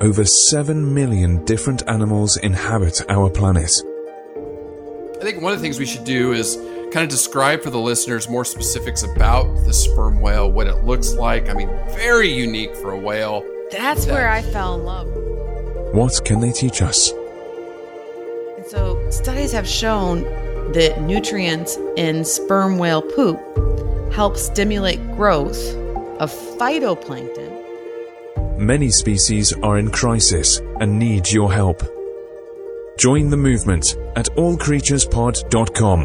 Over 7 million different animals inhabit our planet. I think one of the things we should do is kind of describe for the listeners more specifics about the sperm whale, what it looks like. I mean, very unique for a whale. That's where I fell in love. What can they teach us? And so, studies have shown that nutrients in sperm whale poop help stimulate growth of phytoplankton. Many species are in crisis and need your help. Join the movement at allcreaturespod.com.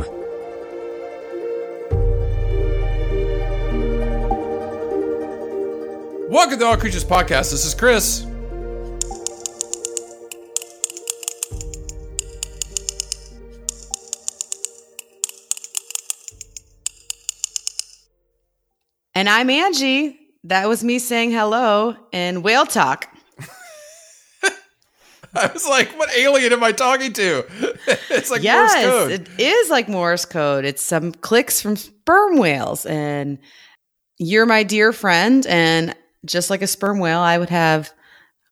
Welcome to All Creatures Podcast. This is Chris. And I'm Angie. That was me saying hello in whale talk. I was like, what alien am I talking to? it's like yes, Morse code. it is like Morse code. It's some clicks from sperm whales. And you're my dear friend. And just like a sperm whale, I would have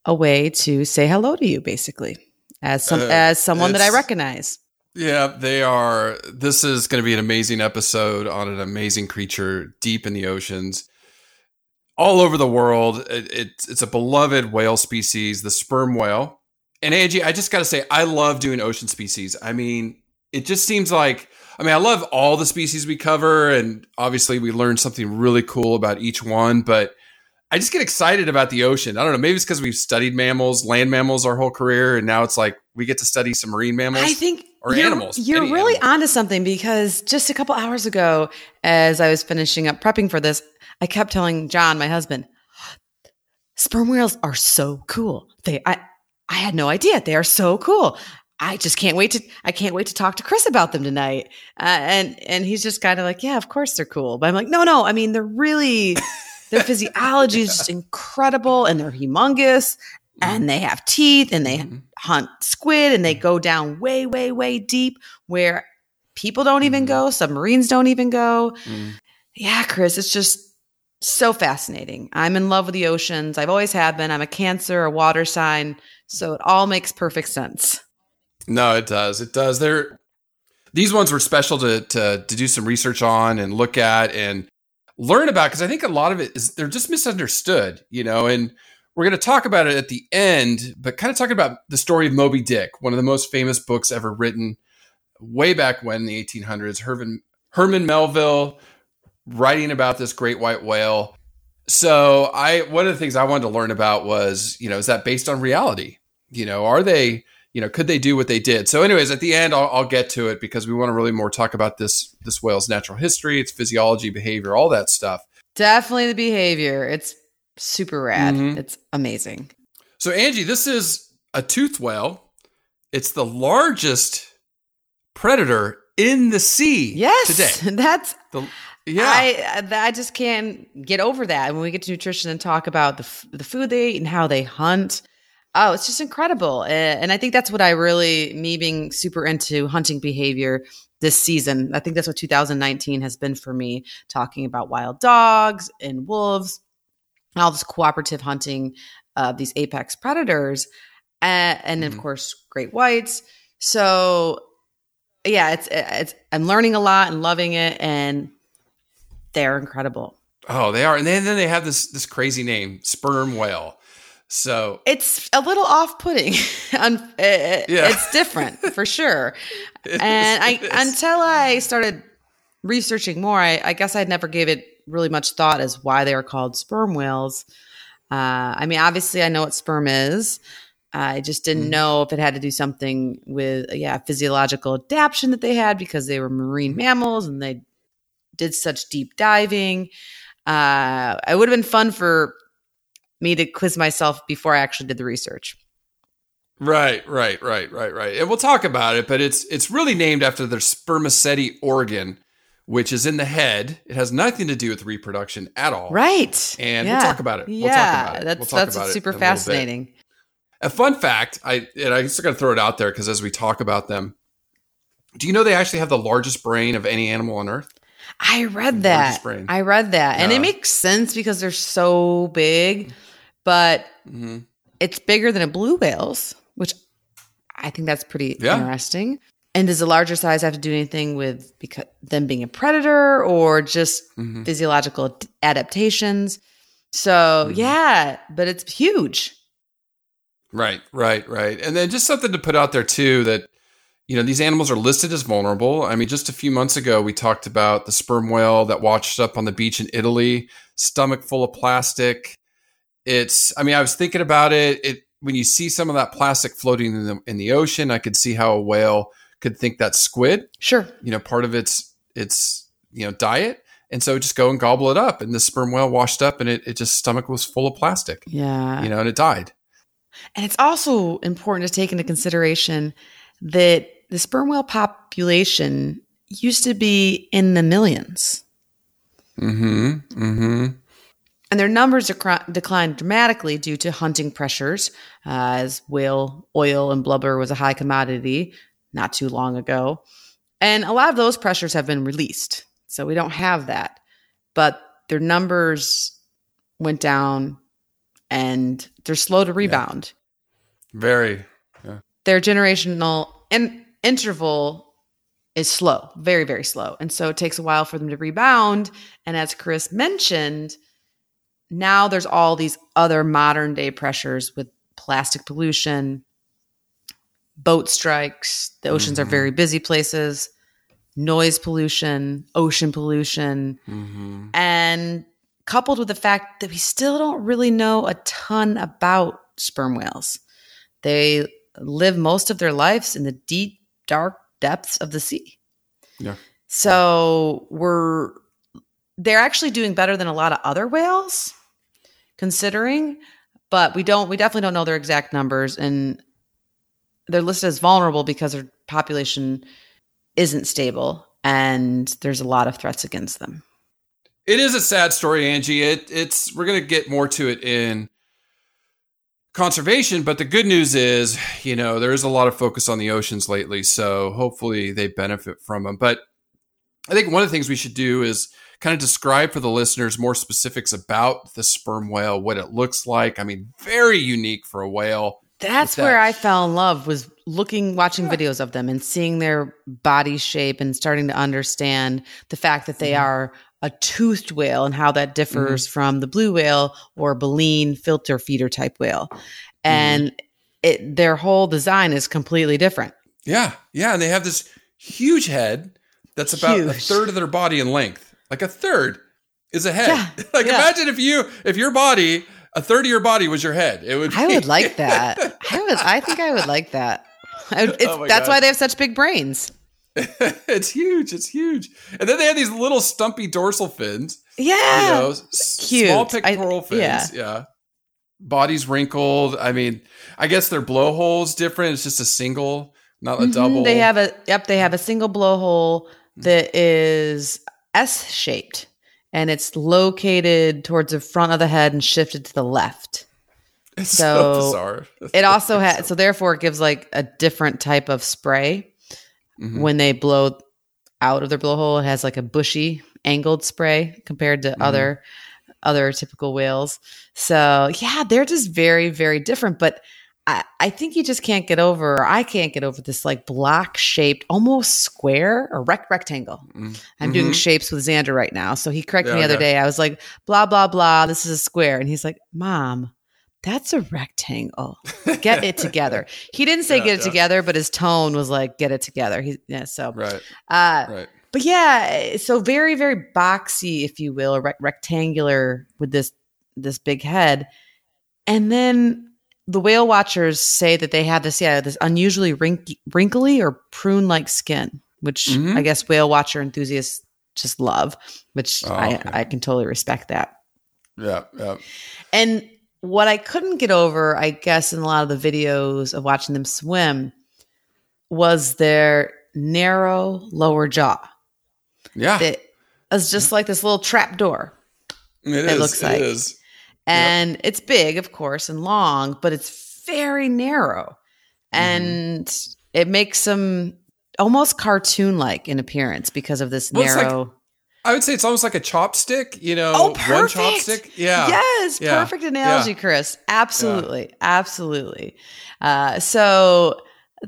a way to say hello to you, basically, as some Uh, as someone that I recognize. Yeah, they are. This is going to be an amazing episode on an amazing creature deep in the oceans, all over the world. It, it's it's a beloved whale species, the sperm whale. And Angie, I just got to say, I love doing ocean species. I mean, it just seems like. I mean, I love all the species we cover, and obviously, we learn something really cool about each one. But I just get excited about the ocean. I don't know. Maybe it's because we've studied mammals, land mammals, our whole career, and now it's like we get to study some marine mammals. I think or you're, animals, You're really animal. onto something because just a couple hours ago, as I was finishing up prepping for this, I kept telling John, my husband, sperm whales are so cool. They, I, I had no idea they are so cool. I just can't wait to, I can't wait to talk to Chris about them tonight. Uh, and and he's just kind of like, yeah, of course they're cool. But I'm like, no, no. I mean, they're really, their physiology is just incredible, and they're humongous, and they have teeth, and they Mhm. hunt squid and they go down way, way, way deep where people don't even Mhm. go, submarines don't even go. Mm. Yeah, Chris, it's just so fascinating. I'm in love with the oceans. I've always have been. I'm a Cancer, a water sign. So it all makes perfect sense. No, it does. It does. They're these ones were special to to to do some research on and look at and learn about because I think a lot of it is they're just misunderstood, you know, and we're going to talk about it at the end, but kind of talking about the story of Moby Dick, one of the most famous books ever written way back when in the 1800s. Herman Herman Melville writing about this great white whale. So I one of the things I wanted to learn about was, you know, is that based on reality? You know, are they, you know, could they do what they did? So, anyways, at the end, I'll, I'll get to it because we want to really more talk about this this whale's natural history, its physiology, behavior, all that stuff. Definitely the behavior. It's super rad. Mhm. It's amazing. So, Angie, this is a tooth whale. it's the largest predator in the sea Yes, today. that's The, yeah. I I just can't get over that. When we get to nutrition and talk about the the food they eat and how they hunt, oh, it's just incredible. And I think that's what I really me being super into hunting behavior this season. I think that's what 2019 has been for me, talking about wild dogs and wolves, all this cooperative hunting of these apex predators, uh, and of Mhm. course great whites. So yeah, it's it's I'm learning a lot and loving it, and they're incredible. oh, they are. And then, then they have this this crazy name, sperm whale. So It's a little off-putting. Uh, Yeah. It's different for sure. And I until I started researching more, I, I guess I'd never gave it really much thought as why they are called sperm whales. Uh, I mean, obviously, I know what sperm is. I just didn't Mhm. know if it had to do something with yeah physiological adaptation that they had because they were marine mammals and they did such deep diving. Uh, it would have been fun for me to quiz myself before I actually did the research. Right, right, right, right, right. And we'll talk about it, but it's it's really named after their spermaceti organ, which is in the head. It has nothing to do with reproduction at all. Right. And we'll talk about it. We'll talk yeah, about it. that's We'll talk that's about super in a fascinating. A fun fact, I and I just got to throw it out there because as we talk about them, do you know they actually have the largest brain of any animal on Earth? I read that. I read that, and it makes sense because they're so big, but Mm-hmm. it's bigger than a blue whale's, which I think that's pretty Yeah. interesting. And does the larger size have to do anything with because them being a predator or just Mhm. physiological adaptations? So Mhm. yeah, but it's huge. Right, right, right. And then just something to put out there too that you know these animals are listed as vulnerable. I mean, just a few months ago we talked about the sperm whale that washed up on the beach in Italy, stomach full of plastic. It's I mean, I was thinking about it. It when you see some of that plastic floating in the in the ocean, I could see how a whale could think that's squid, Sure. you know, part of its its you know diet. And so just go and gobble it up. And the sperm whale washed up and it, it just stomach was full of plastic. Yeah. You know, and it died. And it's also important to take into consideration that the sperm whale population used to be in the millions. Mm-hmm. Mm-hmm. And their numbers declined dramatically due to hunting pressures, uh, as whale oil and blubber was a high commodity not too long ago. And a lot of those pressures have been released. So we don't have that. But their numbers went down and they're slow to rebound. Very. their generational in- interval is slow, very, very slow. And so it takes a while for them to rebound. And as Chris mentioned, now there's all these other modern day pressures with plastic pollution, boat strikes. The oceans are Mhm. very busy places, noise pollution, ocean pollution. Mm-hmm. And coupled with the fact that we still don't really know a ton about sperm whales. They live most of their lives in the deep, dark depths of the sea. Yeah. So we're they're actually doing better than a lot of other whales, considering, but we don't we definitely don't know their exact numbers and they're listed as vulnerable because their population isn't stable and there's a lot of threats against them. It is a sad story, Angie. It it's we're gonna get more to it in conservation, but the good news is, you know, there is a lot of focus on the oceans lately, so hopefully they benefit from them. But I think one of the things we should do is kind of describe for the listeners more specifics about the sperm whale, what it looks like. I mean, very unique for a whale. That's that- where I fell in love was looking watching videos of them and seeing their body shape and starting to understand the fact that they Mhm. are a toothed whale and how that differs Mm-hmm. from the blue whale or baleen filter feeder type whale. Mm-hmm. And it their whole design is completely different. Yeah, yeah, and they have this huge head that's about a third of their body in length. Like a third is a head. Yeah, like yeah. imagine if you if your body a third of your body was your head. It would. I would like that. I would I think I would like that. Would- Oh that's God. why they have such big brains. it's huge. It's huge. And then they have these little stumpy dorsal fins. Yeah. You know, Cute. small I- pectoral fins. yeah. yeah. body's wrinkled. I mean, I guess their blowhole's different. It's just a single, not a Mhm. double. They have a yep. They have a single blowhole that is S shaped, and it's located towards the front of the head and shifted to the left. it's so, so bizarre. It also has so therefore it gives like a different type of spray Mhm. when they blow out of their blowhole. It has like a bushy angled spray compared to Mhm. other other typical whales. So yeah, they're just very very different. But I, I think you just can't get over. Or I can't get over this like block shaped, almost square or rec- rectangle. Mhm. I'm doing Mhm. shapes with Xander right now. So he corrected me the other okay. day. I was like, blah, blah, blah. This is a square. And he's like, Mom, that's a rectangle. Get it together. He didn't say Yeah, get it yeah. together, but his tone was like, get it together. He, yeah, so, right, uh, right. but yeah, so very, very boxy, if you will, rec- rectangular with this, this big head. And then the whale watchers say that they have this, yeah, this unusually wrink- wrinkly or prune like skin, which Mhm. I guess whale watcher enthusiasts just love, which Oh, I. I can totally respect that. Yeah, yeah. And what I couldn't get over, I guess, in a lot of the videos of watching them swim was their narrow lower jaw. Yeah, It was just like this little trap door. it it is, looks like. It is. And it's big, of course, and long, but it's very narrow. Mm-hmm. And it makes them almost cartoon like in appearance because of this Well, narrow. I would say it's almost like a chopstick. You know, Oh, one perfect. chopstick. Yeah, Yes, Yeah. perfect analogy, Chris. Absolutely. Absolutely. Uh, so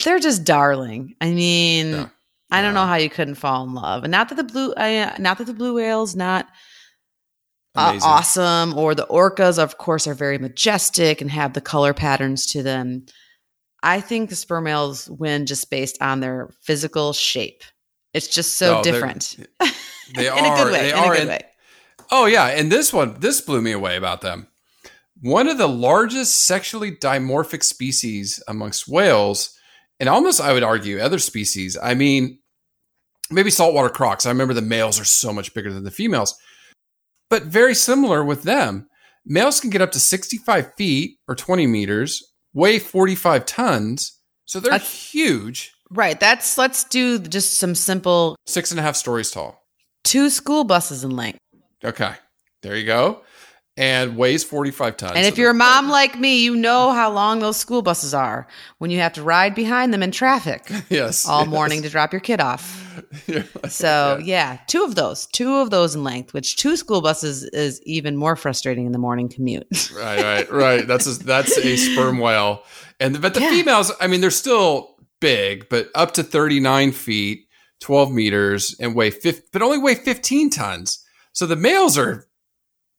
they're just darling. I mean, Yeah. I don't know how you couldn't fall in love. And not that the blue uh, not that the blue whales not uh, awesome or the orcas of course are very majestic and have the color patterns to them. I think the sperm whales win just based on their physical shape. It's just so No, different. They in are. a good way. They in are. a good way. Oh yeah, and this one, this blew me away about them. One of the largest sexually dimorphic species amongst whales, and almost I would argue other species. I mean, maybe saltwater crocs. I remember the males are so much bigger than the females, but very similar with them. Males can get up to 65 feet or 20 meters, weigh 45 tons, so they're That's- huge. Right. That's let's do just some simple Six and a half stories tall. two school buses in length. Okay, there you go. And weighs 45 tons. And So if you're a mom like me, you know how long those school buses are when you have to ride behind them in traffic yes, all yes. morning to drop your kid off. So, yeah. yeah, two of those, two of those in length, which two school buses is even more frustrating in the morning commute. right, right, right. That's a, that's a sperm whale, and but the Yeah. females, I mean, they're still big, but up to 39 feet, 12 meters, and weigh 50, but only weigh 15 tons. So the males are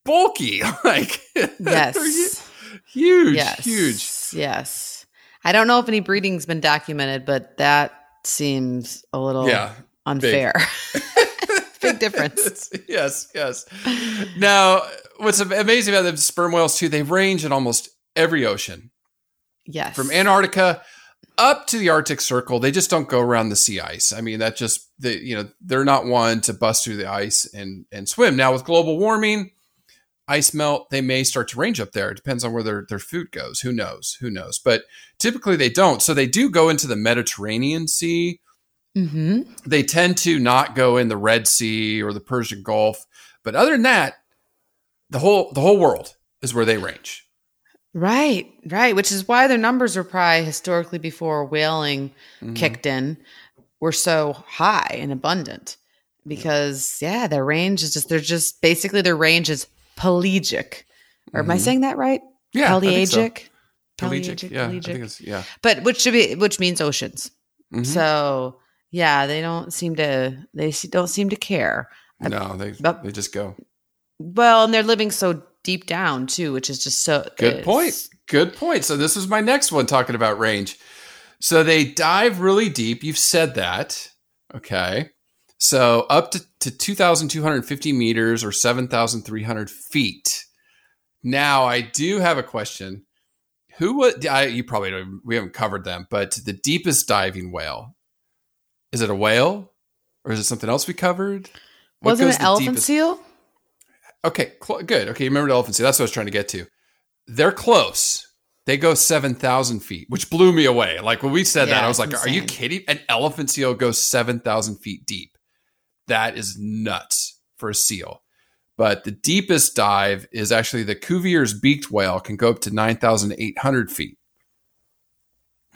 bulky, like yes. huge, yes. huge. Yes. I don't know if any breeding's been documented, but that seems a little Yeah, unfair. Big difference. yes, yes. Now, what's amazing about the sperm whales too? They range in almost every ocean. Yes. from Antarctica up to the Arctic Circle. They just don't go around the sea ice. I mean, that just they, you know they're not one to bust through the ice and and swim. Now with global warming, ice melt, they may start to range up there. It depends on where their their food goes. Who knows? Who knows? But typically they don't. So they do go into the Mediterranean Sea. hmm They tend to not go in the Red Sea or the Persian Gulf. But other than that, the whole the whole world is where they range. Right, right. Which is why their numbers were probably historically before whaling Mhm. kicked in were so high and abundant. Because yeah, their range is just they're just basically their range is pelagic. Or am I Mhm. saying that right? Yeah, I think so. pelagic. Pelagic. Yeah, I think it's yeah. But which should be which means oceans. Mhm. So yeah, they don't seem to they don't seem to care. No, they but- they just go. Well, and they're living so deep down too, which is just so Good point. Good point. So this was my next one talking about range. So they dive really deep. You've said that. Okay. So up to, to 2,250 meters or 7,300 feet. Now I do have a question. Who would I, you probably don't, we haven't covered them, but the deepest diving whale, is it a whale or is it something else we covered? What Wasn't it an elephant deepest- seal? Okay, cl- good. Okay, you remember the elephant sea. That's what I was trying to get to. they're close. They go 7,000 feet, which blew me away. Like when we said that, I was like, are you kidding? An elephant seal goes 7,000 feet deep. That is nuts for a seal. But the deepest dive is actually the Cuvier's beaked whale can go up to 9,800 feet.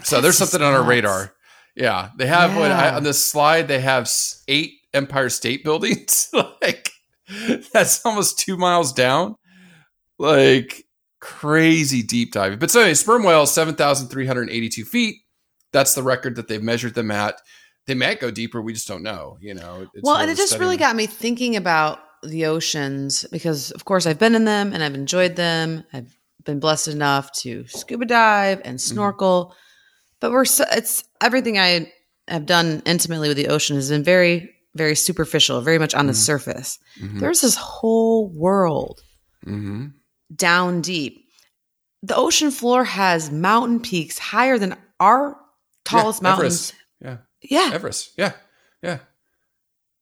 So there's That's something on our radar. Yeah. They have what I, on this slide, they have eight Empire State buildings. like that's almost two miles down. Like crazy deep diving. But so anyway, sperm whale, 7,382 feet. That's the record that they've measured them at. They might go deeper. We just don't know, you know. It's well, and it just studying really got me thinking about the oceans because, of course, I've been in them and I've enjoyed them. I've been blessed enough to scuba dive and Mm-hmm. snorkel, but we're so, it's everything I have done intimately with the ocean has been very, very superficial, very much on the Mhm. surface. Mhm. There's this whole world Mhm. down deep. The ocean floor has mountain peaks higher than our tallest Yeah, mountains. Everest. Yeah. Yeah. Everest. Yeah. Yeah.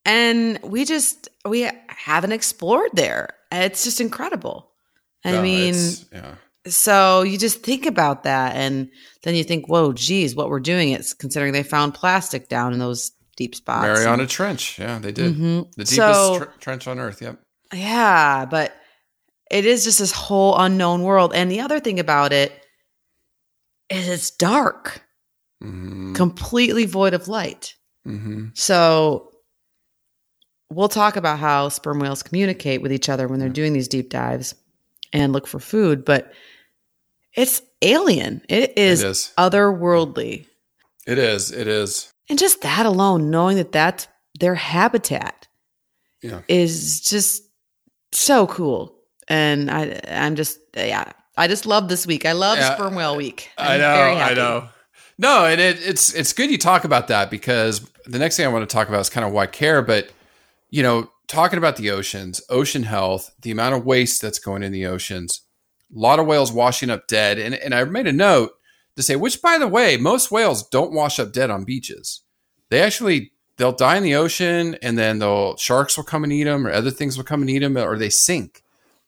and we just we haven't explored there it's just incredible i No, mean yeah. so you just think about that and then you think whoa geez what we're doing it's considering they found plastic down in those deep spots Mariana Trench. Yeah, they did. Mhm. The deepest So- tr- trench on Earth. Yep. yeah but it is just this whole unknown world and the other thing about it is it's dark hmm completely void of light hmm So we'll talk about how sperm whales communicate with each other when they're doing these deep dives and look for food, but it's alien. It is, It is. otherworldly. It is. It is. And just that alone, knowing that that's their habitat Yeah. is just so cool. And I, I'm just, yeah, I just love this week. I love Yeah, Sperm Whale Week. I I'm know. very I know. No, and it, it's it's good you talk about that because the next thing I want to talk about is kind of why I care, but you know, talking about the oceans, ocean health, the amount of waste that's going in the oceans, a lot of whales washing up dead, and and I made a note to say, which by the way, most whales don't wash up dead on beaches. They actually they'll die in the ocean, and then they'll sharks will come and eat them, or other things will come and eat them, or they sink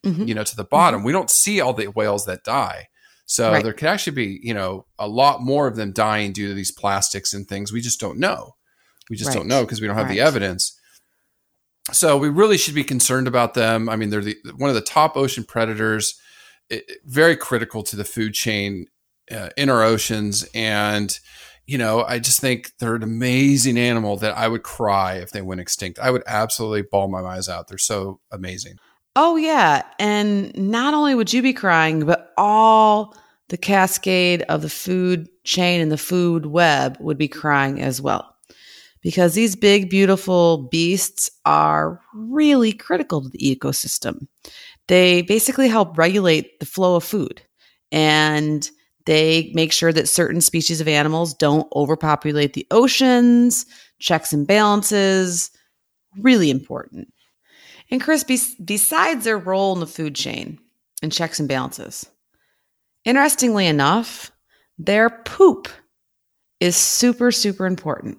Mhm. you know, to the bottom. We don't see all the whales that die. So Right. there could actually be, you know, a lot more of them dying due to these plastics and things. We just don't know. We just don't know because we don't have the evidence. So we really should be concerned about them. I mean, they're the, one of the top ocean predators, it, very critical to the food chain uh, in our oceans. And, you know, I just think they're an amazing animal that I would cry if they went extinct. I would absolutely bawl my eyes out. They're so amazing. Oh, yeah. And not only would you be crying, but all the cascade of the food chain and the food web would be crying as well. Because these big, beautiful beasts are really critical to the ecosystem. They basically help regulate the flow of food and they make sure that certain species of animals don't overpopulate the oceans, checks and balances. Really important. And Chris, bes- besides their role in the food chain and checks and balances, interestingly enough, their poop is super, super important.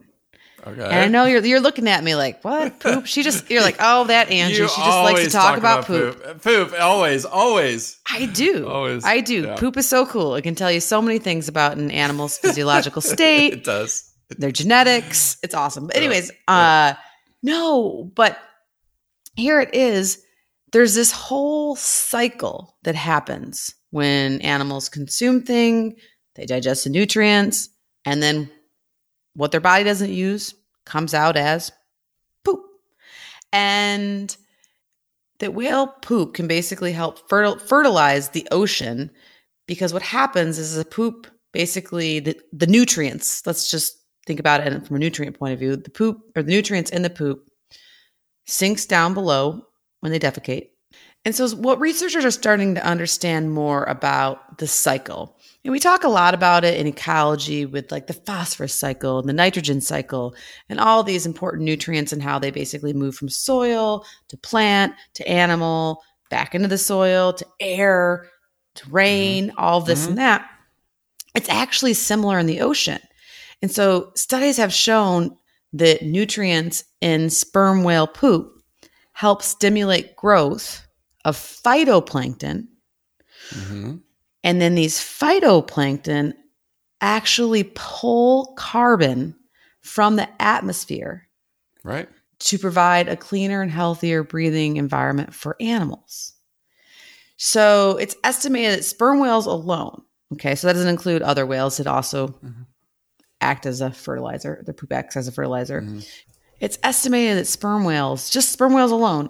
Okay. And I know you're you're looking at me like, what poop? She just you're like, oh, that Angie. You she just likes to always talk, about, poop. poop. Poop, always, always. I do. Always, I do. yeah. Poop is so cool. It can tell you so many things about an animal's physiological state. It does. their genetics. It's awesome. But Yeah, anyways, uh no, but here it is. There's this whole cycle that happens when animals consume thing, they digest the nutrients, and then what their body doesn't use comes out as poop. And that whale poop can basically help fertil- fertilize the ocean because what happens is the poop basically the, the nutrients let's just think about it from a nutrient point of view the poop or the nutrients in the poop sinks down below when they defecate and so what researchers are starting to understand more about the cycle and we talk a lot about it in ecology with like the phosphorus cycle and the nitrogen cycle and all these important nutrients and how they basically move from soil to plant to animal back into the soil to air to rain all of this Mhm. and that. It's actually similar in the ocean. And so studies have shown that nutrients in sperm whale poop help stimulate growth of phytoplankton hmm And then these phytoplankton actually pull carbon from the atmosphere Right. to provide a cleaner and healthier breathing environment for animals. So it's estimated that sperm whales alone, okay, so that doesn't include other whales that also Mhm. act as a fertilizer, the poop acts as a fertilizer. Mhm. It's estimated that sperm whales, just sperm whales alone,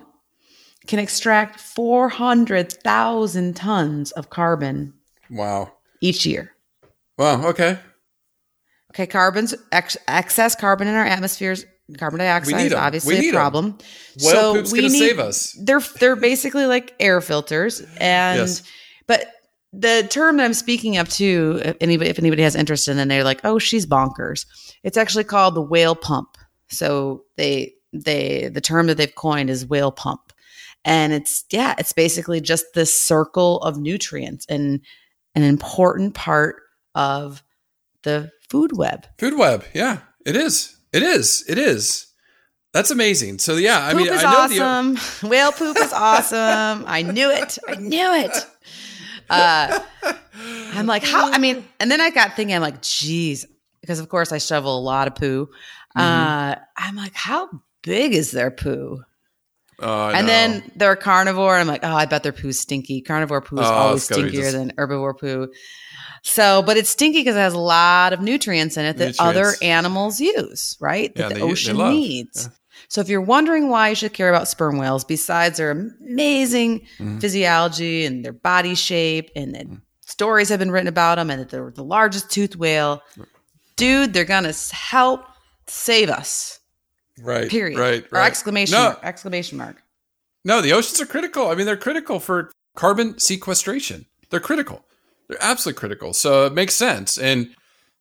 can extract 400,000 tons of carbon Wow. each year. Wow. Okay. Okay, carbon's ex- excess carbon in our atmospheres. Carbon dioxide is obviously a 'em. problem. Whale poop's we gonna need- save us. They're they're basically like air filters, and Yes. but the term that I'm speaking of too, if anybody if anybody has interest in, then they're like, oh, she's bonkers. It's actually called the whale pump. So they they the term that they've coined is whale pump, and it's yeah, it's basically just this circle of nutrients and an important part of the food web. Food web. Yeah, it is. It is. It is. That's amazing. So yeah, I poop mean, is I know the awesome. Whale poop is awesome. I knew it. I knew it. Uh, I'm like, how? I mean, and then I got thinking, I'm like, geez, because of course I shovel a lot of poo. Mm-hmm. Uh, I'm like, how big is their poo? Oh, and then they're carnivore. I'm like, oh, I bet their poo's stinky. Carnivore poo is Oh, always it's gotta be stinkier just- than herbivore poo. So, but it's stinky because it has a lot of nutrients in it that other animals use, right? Yeah, that the ocean needs. Yeah. So, if you're wondering why you should care about sperm whales, besides their amazing Mhm. physiology and their body shape, and that Mm. stories have been written about them, and that they're the largest toothed whale, dude, they're gonna help save us. Right, Period. right, Or right. exclamation No. mark! Exclamation mark! No, the oceans are critical. I mean, they're critical for carbon sequestration. They're critical. They're absolutely critical. So it makes sense. And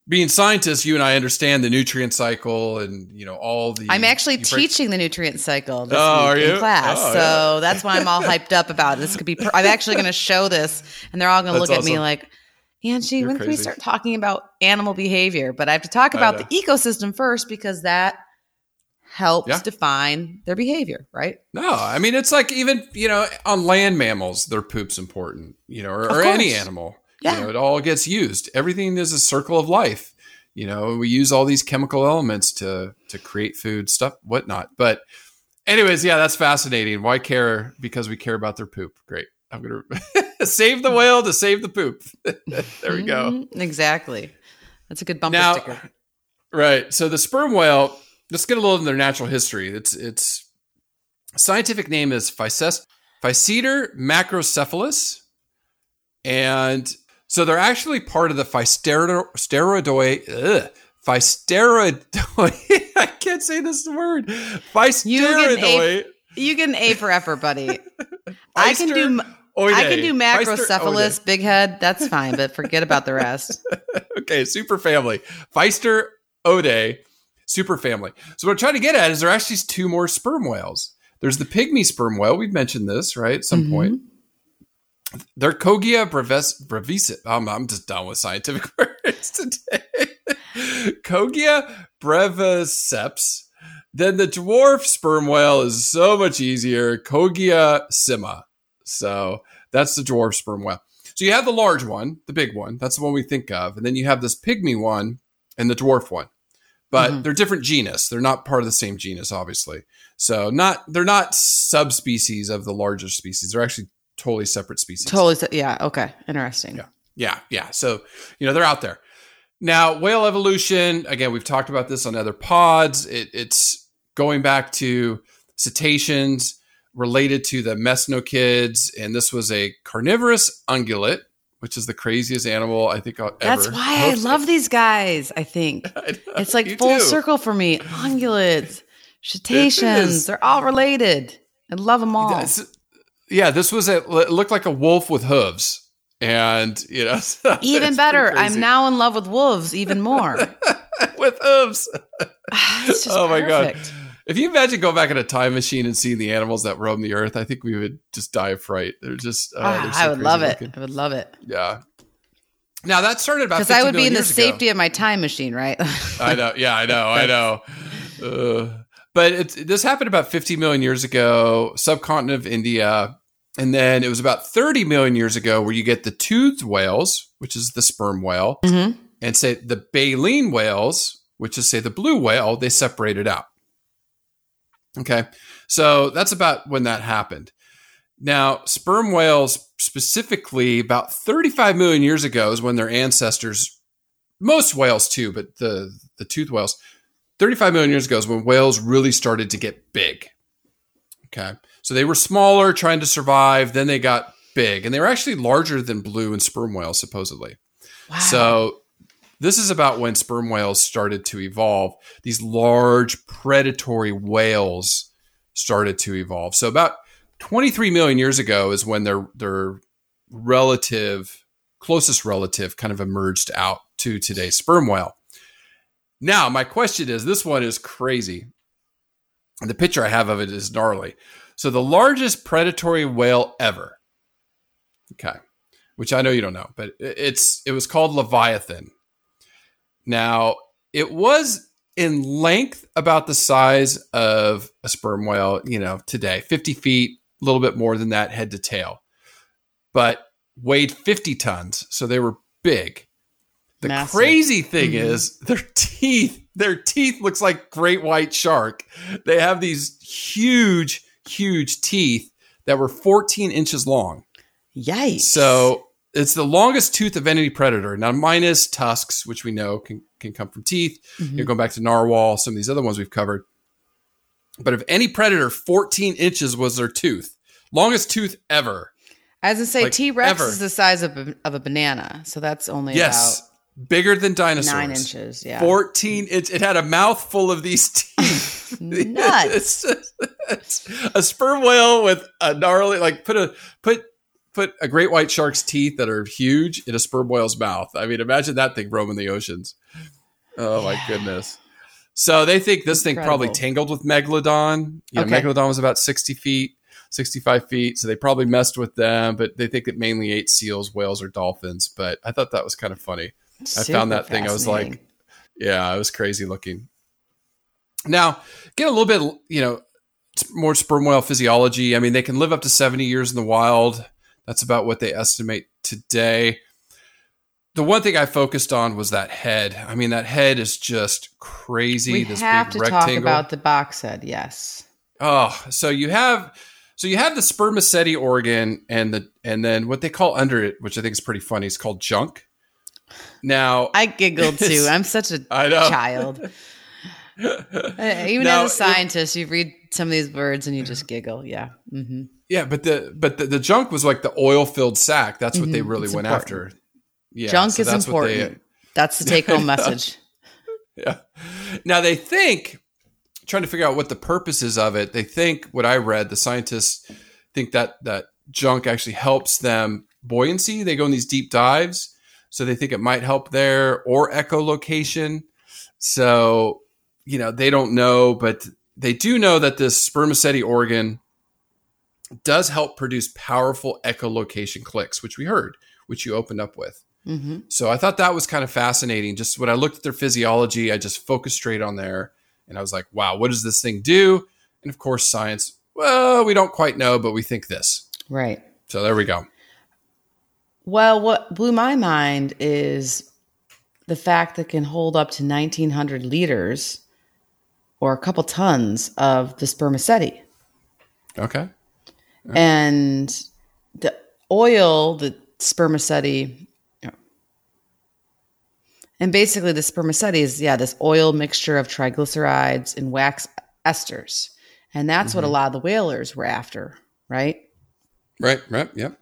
being scientists, you and I understand the nutrient cycle and you know all the. I'm actually break- teaching the nutrient cycle this Oh, are week in class, Oh, so that's why I'm all hyped up about it. This could be. Per- I'm actually going to show this, and they're all going to look at me like, Angie, You're when can we start talking about animal behavior? But I have to talk about the ecosystem first because that helps Yeah. define their behavior, right? No, I mean it's like even you know on land mammals, their poop's important. You know, or, or any animal. Yeah. You know, it all gets used. Everything is a circle of life. You know, we use all these chemical elements to to create food, stuff, whatnot. But, anyways, yeah, that's fascinating. Why care? Because we care about their poop. Great. I'm gonna save the whale to save the poop. there we go. Mhm, Exactly. That's a good bumper Now, sticker. right. So the sperm whale. Let's get a little into their natural history. It's its scientific name is Phyces- Physeter macrocephalus, and so they're actually part of the Phystero- steroidoi. Ugh, Physteroidoi. I can't say this word. Get. You get an A for effort, buddy. I can do. Physteroidae. I can do macrocephalus, big head. That's fine, but forget about the rest. okay, super family. Feister Ode, super family. So what I'm trying to get at is there are actually two more sperm whales. There's the pygmy sperm whale. We've mentioned this, right? At some Mhm. point. They're Kogia brevis, brevis. I'm, I'm just done with scientific words today. Kogia breviceps. Then the dwarf sperm whale is so much easier. Kogia sima. So that's the dwarf sperm whale. So you have the large one, the big one. That's the one we think of. And then you have this pygmy one and the dwarf one. But Mhm. they're different genus. They're not part of the same genus, obviously. So not they're not subspecies of the larger species. They're actually totally separate species. Totally. se- Yeah. Okay. Interesting. Yeah. Yeah, yeah. So, you know, they're out there. Now, whale evolution, again, we've talked about this on other pods. It, it's going back to cetaceans related to the mesonychids. And this was a carnivorous ungulate, which is the craziest animal I think I'll ever. That's why I love these guys. I think I it's like you full circle for me. Ungulates, cetaceans, they're all related. I love them all. That's- yeah, this was a, it looked like a wolf with hooves. And, you know, Even better, I'm now in love with wolves even more. with hooves. it's just oh my god! If you imagine going back in a time machine and seeing the animals that roam the earth, I think we would just die of fright. They're just oh, Ah, they're so I would love it. I would love it Yeah. Now that started about because I would be in the years ago. safety of my time machine, right? I know. Yeah, I know. I know. Uh, but it's, this happened about 50 million years ago, subcontinent of India. And then it was about 30 million years ago where you get the toothed whales, which is the sperm whale, Mhm. and say the baleen whales, which is say the blue whale, they separated out. Okay. So that's about when that happened. Now, sperm whales specifically about 35 million years ago is when their ancestors, most whales too, but the, the tooth whales, 35 million years ago is when whales really started to get big. Okay. So they were smaller, trying to survive. Then they got big, and they were actually larger than blue and sperm whales, supposedly. Wow. So this is about when sperm whales started to evolve. These large predatory whales started to evolve. So about 23 million years ago is when their their relative closest relative kind of emerged out to today's sperm whale. Now, my question is this one is crazy. The picture I have of it is gnarly. So the largest predatory whale ever. Okay. Which I know you don't know, but it's it was called Leviathan. Now, it was in length about the size of a sperm whale, you know, today, 50 feet, a little bit more than that head to tail, but weighed 50 tons. So they were big. The Massive. crazy thing Mhm. is their teeth, their teeth looks like great white shark. They have these huge, huge teeth that were 14 inches long. Yikes. So it's the longest tooth of any predator. Now, minus tusks, which we know can, can come from teeth. Mhm. You're going back to narwhal, some of these other ones we've covered. But of any predator, 14 inches was their tooth. Longest tooth ever. As I say, like, T Rex is the size of a, of a banana, so that's only yes. Bigger than dinosaurs. nine inches. Yeah, 14 inch. It had a mouthful of these teeth. Nuts. It's it's a sperm whale with a gnarly, like put a, put, put a great white shark's teeth that are huge in a sperm whale's mouth. I mean, imagine that thing roaming the oceans. Oh my goodness. So they think this thing probably tangled with Megalodon. You know, Okay. Megalodon was about 60 feet, 65 feet. So they probably messed with them, but they think it mainly ate seals, whales, or dolphins. But I thought that was kind of funny. I found that thing. I was like, yeah, it was crazy looking. Now, get a little bit, you know, more sperm whale physiology. I mean, they can live up to 70 years in the wild. That's about what they estimate today. The one thing I focused on was that head. I mean, that head is just crazy. we this have big to rectangle. talk about the box head. Yes. Oh, so you have so you have the spermaceti organ and the and then what they call under it, which I think is pretty funny, is called junk. Now I giggled too. I'm such a child. Uh, Even Now, as a scientist, you read some of these words and you just giggle. Yeah. hmm Yeah, but the but the, the junk was like the oil filled sack. That's what they Mhm, really it's went important. after. Yeah, Junk so is that's what they- important. That's the take home message. yeah. Now they think, trying to figure out what the purposes of it. They think what I read, the scientists think that that junk actually helps them buoyancy. They go in these deep dives, so they think it might help there or echolocation. So you know they don't know, but they do know that this spermaceti organ does help produce powerful echolocation clicks, which we heard, which you opened up with. hmm So I thought that was kind of fascinating. Just when I looked at their physiology, I just focused straight on there and I was like, wow, what does this thing do? And of course, science, well, we don't quite know, but we think this. Right. So there we go. Well, what blew my mind is the fact that it can hold up to 1900 liters or a couple tons of the spermaceti. Okay. And the oil, the spermaceti, and basically the spermaceti is, yeah, this oil mixture of triglycerides and wax esters. And that's what a mm-hmm. lot of the whalers were after, right? Right, right, yep.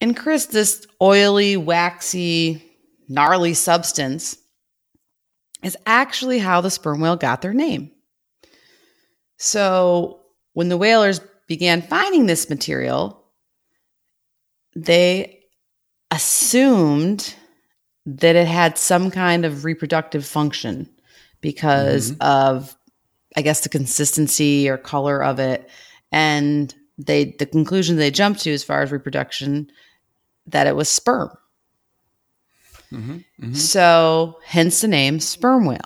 And Chris, this oily, waxy, gnarly substance is actually how the sperm whale got their name. So when the whalers began finding this material, they assumed that it had some kind of reproductive function because of, I guess, the consistency or color of it. And they the conclusion they jumped to as far as reproduction that it was sperm. Mm-hmm, So hence the name sperm whale.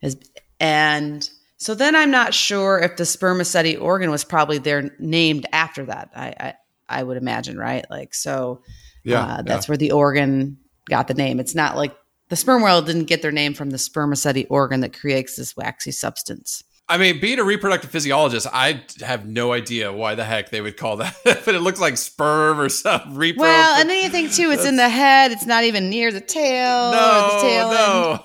Is and so then I'm not sure if the spermaceti organ was probably there named after that. I, I I would imagine, right? Like so, Yeah, uh, that's where the organ got the name. It's not like the sperm whale didn't get their name from the spermaceti organ that creates this waxy substance. I mean, being a reproductive physiologist, I have no idea why the heck they would call that, but it looks like sperm or some repro. Well, and then you think too, it's in the head. It's not even near the tail. or the tail end. no, no.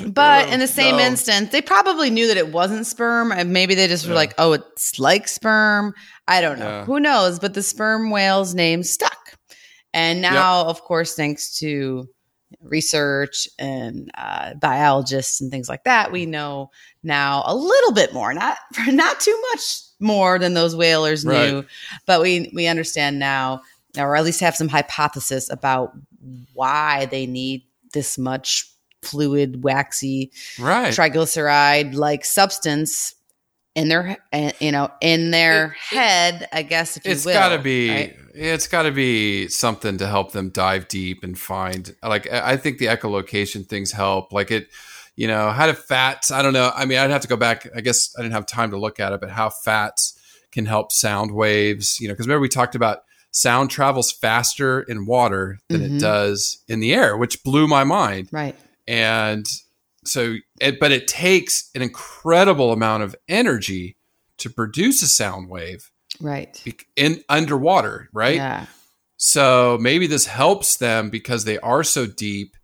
But Oh, in the same no. instance, they probably knew that it wasn't sperm. And maybe they just were Yeah. like, oh, it's like sperm. I don't know. Yeah. Who knows? But the sperm whale's name stuck. And now, of course, thanks to research and uh, biologists and things like that, we know now a little bit more. Not not too much more than those whalers knew, but we we understand now, or at least have some hypothesis about why they need this much fluid, waxy right. triglyceride like substance in their uh, you know in their It- head i guess if you It's will, got to be. right? It's got to be something to help them dive deep and find. Like I think the echolocation things help. Like it, you know, how do fats? I don't know. I mean, I'd have to go back. I guess I didn't have time to look at it, but how fats can help sound waves. You know, because remember we talked about sound travels faster in water than Mhm. it does in the air, which blew my mind. right and so it, but it takes an incredible amount of energy to produce a sound wave right. in underwater right? Yeah. So maybe this helps them because they are so deep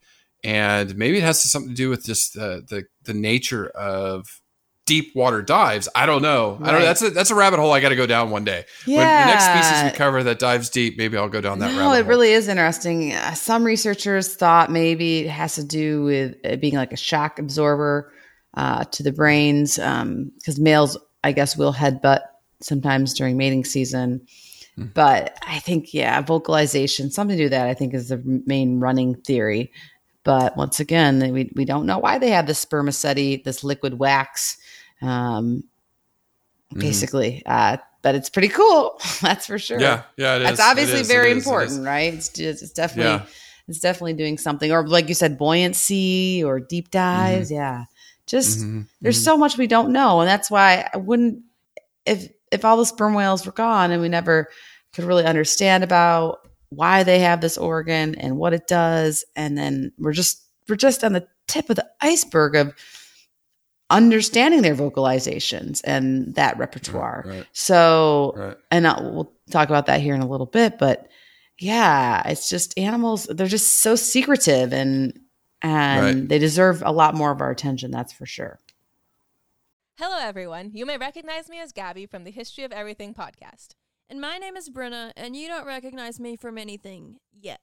and maybe it has something to do with just the the, the nature of deep water dives i don't know i don't know that's a that's a rabbit hole i got to go down one day when the next species we cover that dives deep maybe i'll go down that no, rabbit it really is interesting. Uh, some researchers thought maybe it has to do with it being like a shock absorber uh, to the brains, because males, I guess, will headbutt sometimes during mating season. Hmm. But I think, yeah, vocalization, something to do with that. I think is the main running theory. But once again, we we don't know why they have this spermaceti, this liquid wax. Um, Mhm. basically, uh, but it's pretty cool. That's for sure. yeah yeah it is That's obviously It is. It very is. It is. important, right? It's just, it's definitely Yeah. it's definitely doing something, or like you said, buoyancy or deep dives. Yeah, just Mhm. there's Mhm. so much we don't know, and that's why I wouldn't if if all the sperm whales were gone and we never could really understand about why they have this organ and what it does, and then we're just we're just on the tip of the iceberg of understanding their vocalizations and that repertoire. right So right and uh, we'll talk about that here in a little bit but yeah it's just animals they're just so secretive and and Right. they deserve a lot more of our attention that's for sure Hello, everyone. You may recognize me as Gabby from the History of Everything podcast. And my name is Brenna, and you don't recognize me from anything yet.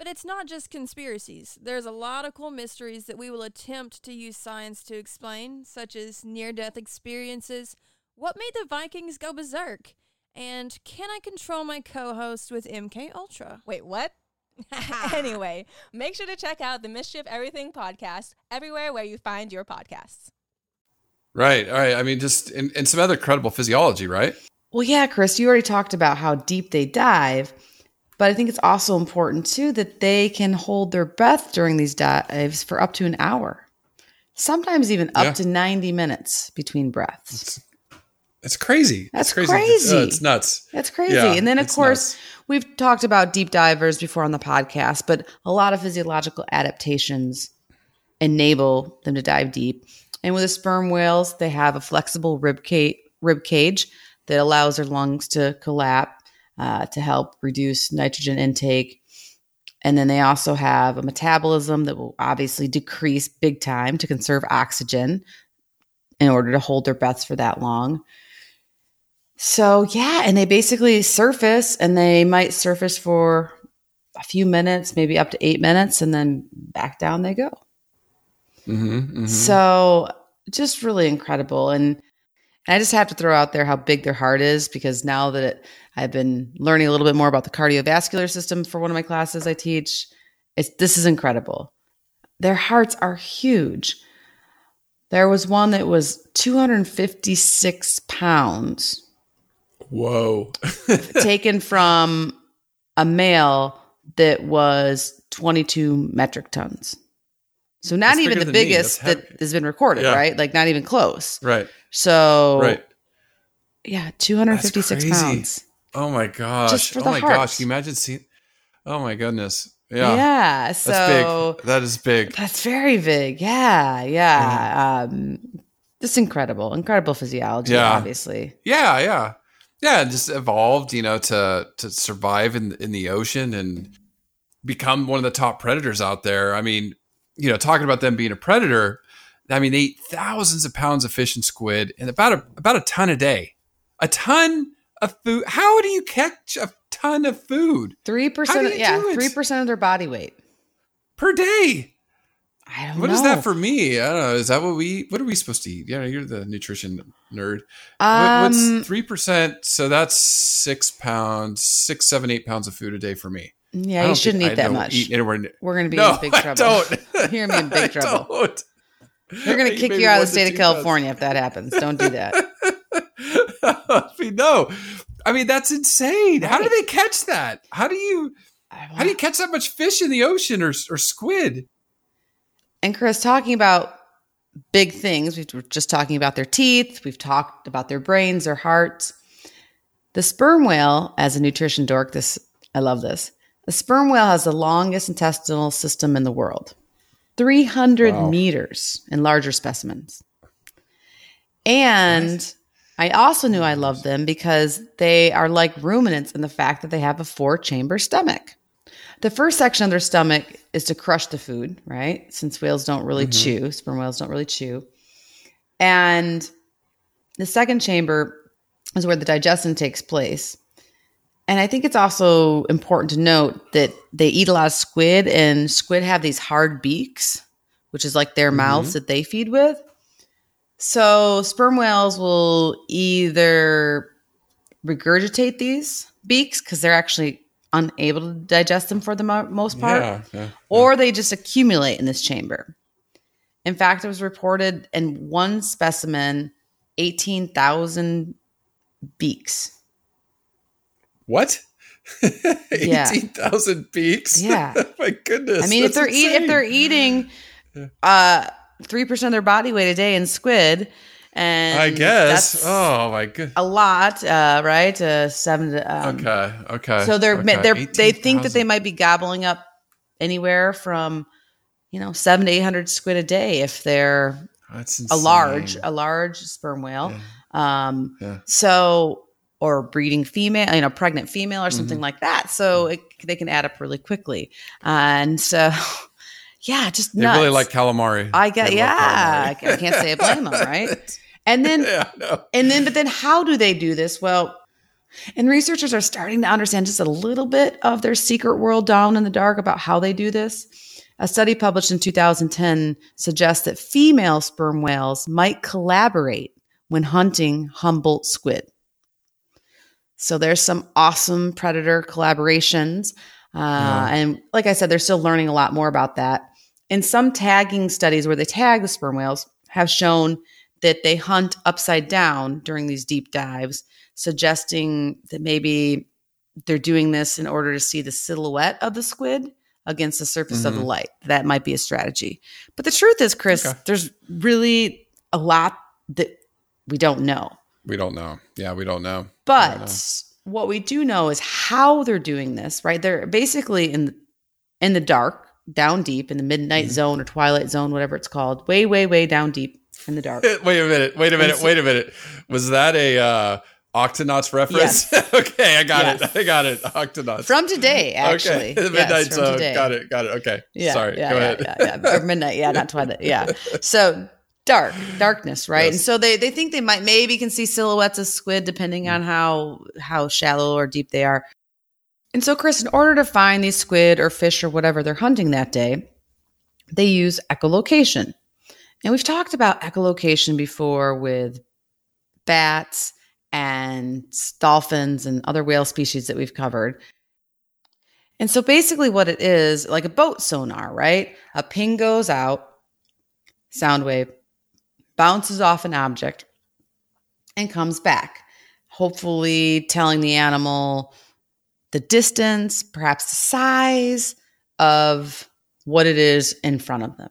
But it's not just conspiracies. There's a lot of cool mysteries that we will attempt to use science to explain, such as near death experiences, what made the Vikings go berserk, and can I control my co host with MK Ultra? Wait, what? anyway, make sure to check out the Mystery of Everything podcast everywhere where you find your podcasts. Right. All right. I mean, just and, and some other credible physiology, right? well yeah chris you already talked about how deep they dive but i think it's also important too that they can hold their breath during these dives for up to an hour sometimes even up Yeah. to 90 minutes between breaths It's crazy. That's it's crazy. It's, uh, it's nuts. That's crazy. Yeah, and then, of course, nuts. we've talked about deep divers before on the podcast, but a lot of physiological adaptations enable them to dive deep. And with the sperm whales, they have a flexible rib, ca- rib cage that allows their lungs to collapse uh, to help reduce nitrogen intake. And then they also have a metabolism that will obviously decrease big time to conserve oxygen in order to hold their breaths for that long. So yeah, and they basically surface and they might surface for a few minutes, maybe up to eight minutes, and then back down they go. Mhm, mhm. So just really incredible. And I just have to throw out there how big their heart is because now that it, I've been learning a little bit more about the cardiovascular system for one of my classes I teach, it's this is incredible. their hearts are huge. There was one that was 256 pounds Whoa. taken from a male that was 22 metric tons. So not even the biggest that has been recorded, Yeah. right? Like not even close. right. So Right. yeah, 256 pounds. Oh my gosh. Just for oh the my hearts. gosh. Can you imagine seeing? Oh my goodness. Yeah. Yeah. so That's big. That is big. That's very big. Yeah, yeah. Um, just incredible, incredible physiology. Yeah. obviously. Yeah, yeah, yeah. Just evolved, you know, to to survive in in the ocean and become one of the top predators out there. I mean, you know, talking about them being a predator. I mean, they eat thousands of pounds of fish and squid and about a about a ton a day. A ton of food. How do you catch a ton of food 3%, Yeah, three percent of their body weight. per day? I don't What know. is that for me? I don't know. Is that what we? What are we supposed to eat? Yeah, you're the nutrition nerd. What- Um, What's three percent? So that's six pounds, six, seven, eight pounds of food a day for me. Yeah, you shouldn't eat I that much. Eat anywhere. near- We're gonna be no, in big trouble. I don't. You're gonna be in big trouble. don't. They're gonna kick you out of the state of. California if that happens. Don't do that. I mean, no. I mean, that's insane. How do they catch that? How do you? How do you catch that much fish in the ocean or or squid? And Chris, talking about big things, we were just talking about their teeth. We've talked about their brains, their hearts. The sperm whale, as a nutrition dork, this I love this. The sperm whale has the longest intestinal system in the world, 300 Wow. meters in larger specimens. And I also knew I loved them because they are like ruminants in the fact that they have a four chamber stomach. The first section of their stomach is to crush the food, right? Since whales don't really mm-hmm. chew, sperm whales don't really chew. And the second chamber is where the digestion takes place. And I think it's also important to note that they eat a lot of squid, and squid have these hard beaks, which is like their mouths mm-hmm. that they feed with. So sperm whales will either regurgitate these beaks because they're actually unable to digest them for the mo- most part, Yeah, yeah. or they just accumulate in this chamber. In fact, it was reported in one specimen, 18,000 beaks. What? Yeah. Eighteen thousand beaks. Yeah. My goodness. I mean, if they're eat, if they're eating uh three percent of their body weight a day in squid, and I guess. Oh my good. a lot, uh, right? Uh, seven. To, um, Okay. Okay. So they're okay. they're they think that they might be gobbling up anywhere from you know seven to eight hundred squid a day if they're a large a large sperm whale. Um, Yeah. so or breeding female, you know, pregnant female or something Mm-hmm. like that. So it, they can add up really quickly, and so yeah, just They really like calamari. I get They yeah. I can't say I blame them, right? And then yeah. No. and then, but then how do they do this? Well, and researchers are starting to understand just a little bit of their secret world down in the dark about how they do this. A study published in 2010 suggests that female sperm whales might collaborate when hunting Humboldt squid. So there's some awesome predator collaborations. Uh, And like I said, they're still learning a lot more about that. And some tagging studies where they tag the sperm whales have shown that they hunt upside down during these deep dives, suggesting that maybe they're doing this in order to see the silhouette of the squid against the surface of the light. That might be a strategy. But the truth is, Chris, Okay. there's really a lot that we don't know. We don't know. Yeah, we don't know. But what we do know is how they're doing this, right? They're basically in in the dark, down deep in the midnight Mm-hmm. zone or twilight zone, whatever it's called, way, way, way down deep in the dark. Wait a minute. Wait a minute. so- Wait a minute. Was that a uh, Octonauts reference? okay, I got Yes. it. I got it. Octonauts. From today, actually. Okay. The Yes, midnight from zone. today. Got it. Got it. Okay. Yeah, Sorry. yeah, Go yeah, ahead. Yeah, yeah. Or midnight. Yeah, not twilight. Yeah. So dark, darkness, right? Yes. And so they they think they might maybe can see silhouettes of squid depending mm. on how how shallow or deep they are. And so, Chris, in order to find these squid or fish or whatever they're hunting that day, they use echolocation. And we've talked about echolocation before with bats and dolphins and other whale species that we've covered. And so basically, what it is like a boat sonar, right? A ping goes out, sound wave bounces off an object, and comes back, hopefully telling the animal the distance, perhaps the size of what it is in front of them.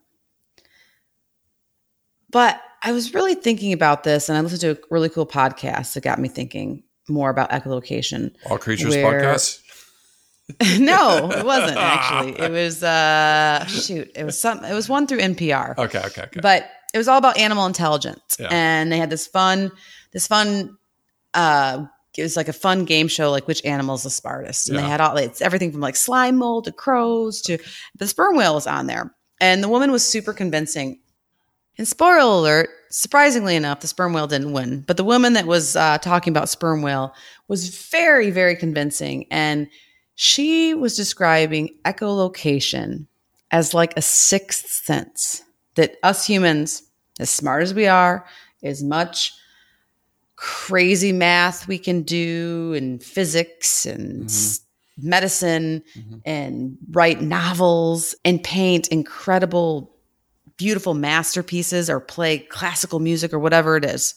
But I was really thinking about this, and I listened to a really cool podcast that got me thinking more about echolocation. All creatures where- podcast. no, it wasn't actually. It was uh shoot, it was some it was one through NPR. Okay, okay, okay. But it was all about animal intelligence. Yeah. And they had this fun this fun uh it was like a fun game show like which animal is the smartest. And Yeah. they had all it's everything from like slime mold to crows to the sperm whale was on there. And the woman was super convincing. And spoiler alert, surprisingly enough, the sperm whale didn't win. But the woman that was uh, talking about sperm whale was very, very convincing. And she was describing echolocation as like a sixth sense that us humans, as smart as we are, as much crazy math we can do and physics and mm-hmm. s- medicine mm-hmm. and write novels and paint incredible beautiful masterpieces or play classical music or whatever it is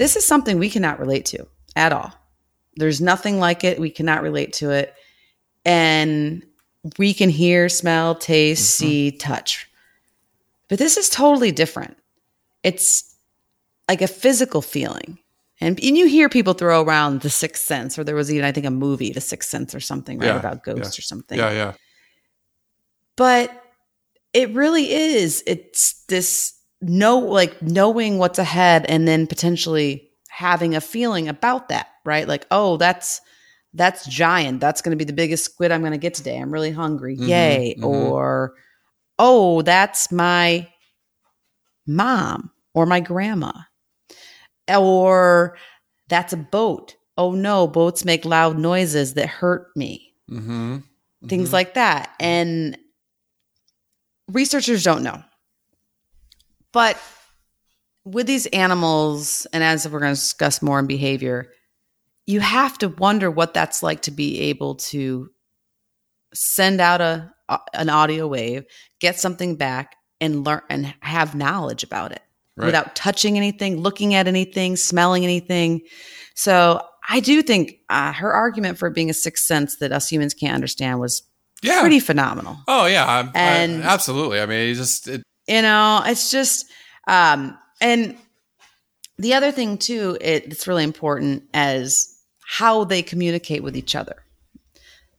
this is something we cannot relate to at all. There's nothing like it. We cannot relate to it. And we can hear smell taste mm-hmm. see touch but this is totally different. It's like a physical feeling. And, and you hear people throw around the sixth sense or there was even i think a movie the sixth sense or something right Yeah, about ghosts yeah. or something. Yeah, yeah. but it really is it's this know like knowing what's ahead and then potentially having a feeling about that right? Like oh that's that's giant. That's going to be the biggest squid i'm going to get today. I'm really hungry. Mhm, yay. mhm. or oh that's my mom or my grandma or that's a boat oh no boats make loud noises that hurt me Mm-hmm. things like that. And researchers don't know. But with these animals, and as we're going to discuss more in behavior, you have to wonder what that's like to be able to send out a an audio wave, get something back, and learn and have knowledge about it Right. without touching anything, looking at anything, smelling anything. So I do think uh, her argument for being a sixth sense that us humans can't understand was Yeah. pretty phenomenal. Oh yeah, I, And- I, absolutely. I mean, it just it, You know, it's just, um, and the other thing too, it, it's really important as how they communicate with each other.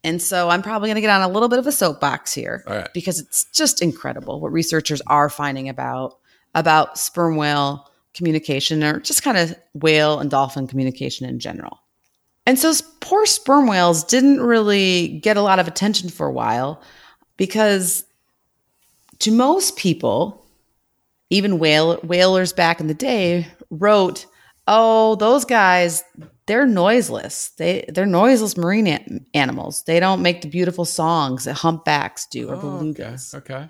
And so I'm probably going to get on a little bit of a soapbox here right. because it's just incredible what researchers are finding about about sperm whale communication or just kind of whale and dolphin communication in general. And so poor sperm whales didn't really get a lot of attention for a while because to most people, even whale, whalers back in the day wrote, "Oh, those guys, they're noiseless. They they're noiseless marine an- animals. They don't make the beautiful songs that humpbacks do or oh, okay, belugas." okay.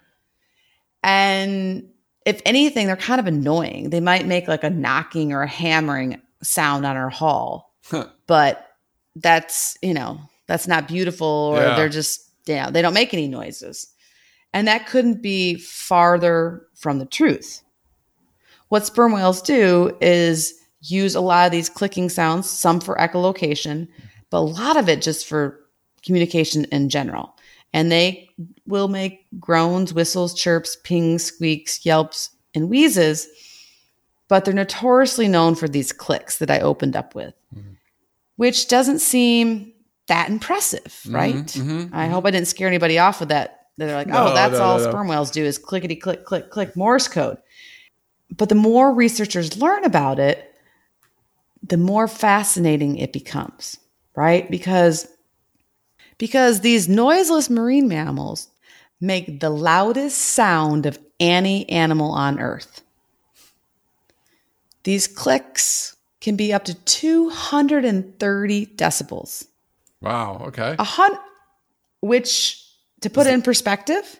And if anything, they're kind of annoying. They might make like a knocking or a hammering sound on our hull, Huh. but that's you know that's not beautiful or Yeah. they're just you know they don't make any noises and that couldn't be farther from the truth what sperm whales do is use a lot of these clicking sounds some for echolocation but a lot of it just for communication in general and they will make groans whistles chirps pings squeaks yelps and wheezes but they're notoriously known for these clicks that i opened up with which doesn't seem that impressive, right? mhm, I hope I didn't scare anybody off with that. They're like, No, oh, that's no, all no. sperm whales do is clickety click, click, click Morse code. But the more researchers learn about it, the more fascinating it becomes, right? Because because these noiseless marine mammals make the loudest sound of any animal on earth. These clicks can be up to 230 decibels. Wow. Okay. A hun- which, to put it in perspective,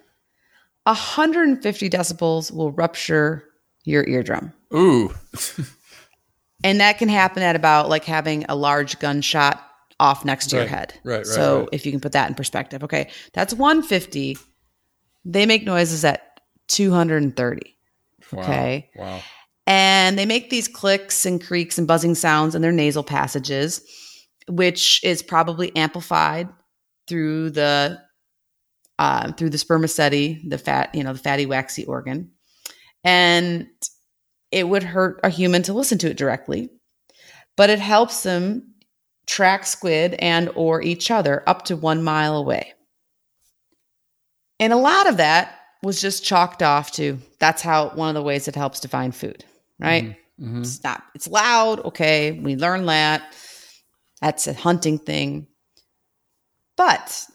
150 decibels will rupture your eardrum. Ooh. And that can happen at about like having a large gunshot off next to your head. right, right, So right. if you can put that in perspective, okay, that's 150. They make noises at 230. Wow. Okay. Wow. And they make these clicks and creaks and buzzing sounds in their nasal passages, which is probably amplified through the uh, through the spermaceti, the fat, you know, the fatty waxy organ, and it would hurt a human to listen to it directly, but it helps them track squid and or each other up to one mile away. And a lot of that was just chalked off to that's how one of the ways it helps to find food, right? Mhm. It's not, it's loud. Okay. We learn that. That's a hunting thing. But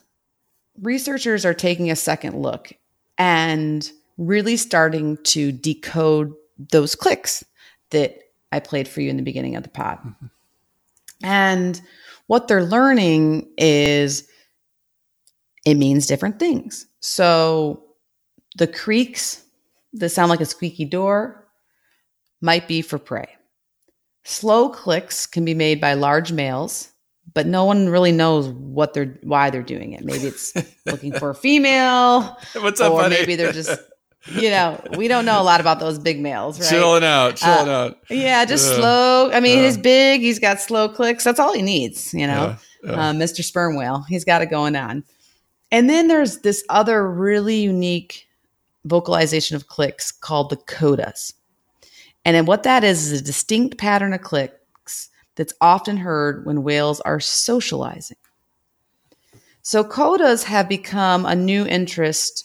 researchers are taking a second look and really starting to decode those clicks that I played for you in the beginning of the pod. Mm-hmm. And what they're learning is it means different things. So the creaks that sound like a squeaky door might be for prey. Slow clicks can be made by large males, but no one really knows what they're why they're doing it. Maybe it's looking for a female, What's up, or buddy? maybe they're just you know, we don't know a lot about those big males, right? chilling out, chilling Uh, out. Yeah, just Yeah. slow. I mean, Yeah. he's big. He's got slow clicks. That's all he needs, you know. Yeah. Uh, Mr. Sperm Whale. He's got it going on. And then there's this other really unique vocalization of clicks called the codas. And then what that is is a distinct pattern of clicks that's often heard when whales are socializing. So codas have become a new interest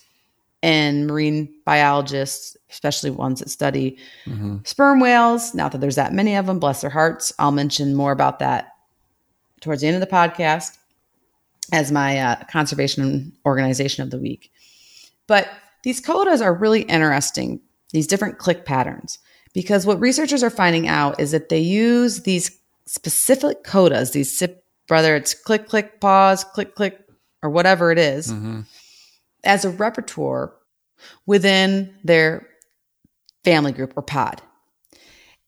in marine biologists, especially ones that study Mhm. sperm whales. Not that there's that many of them, bless their hearts. I'll mention more about that towards the end of the podcast as my uh, conservation organization of the week. But these codas are really interesting, these different click patterns, because what researchers are finding out is that they use these specific codas, these sip, whether it's click, click, pause, click, click, or whatever it is, Mhm. As a repertoire within their family group or pod.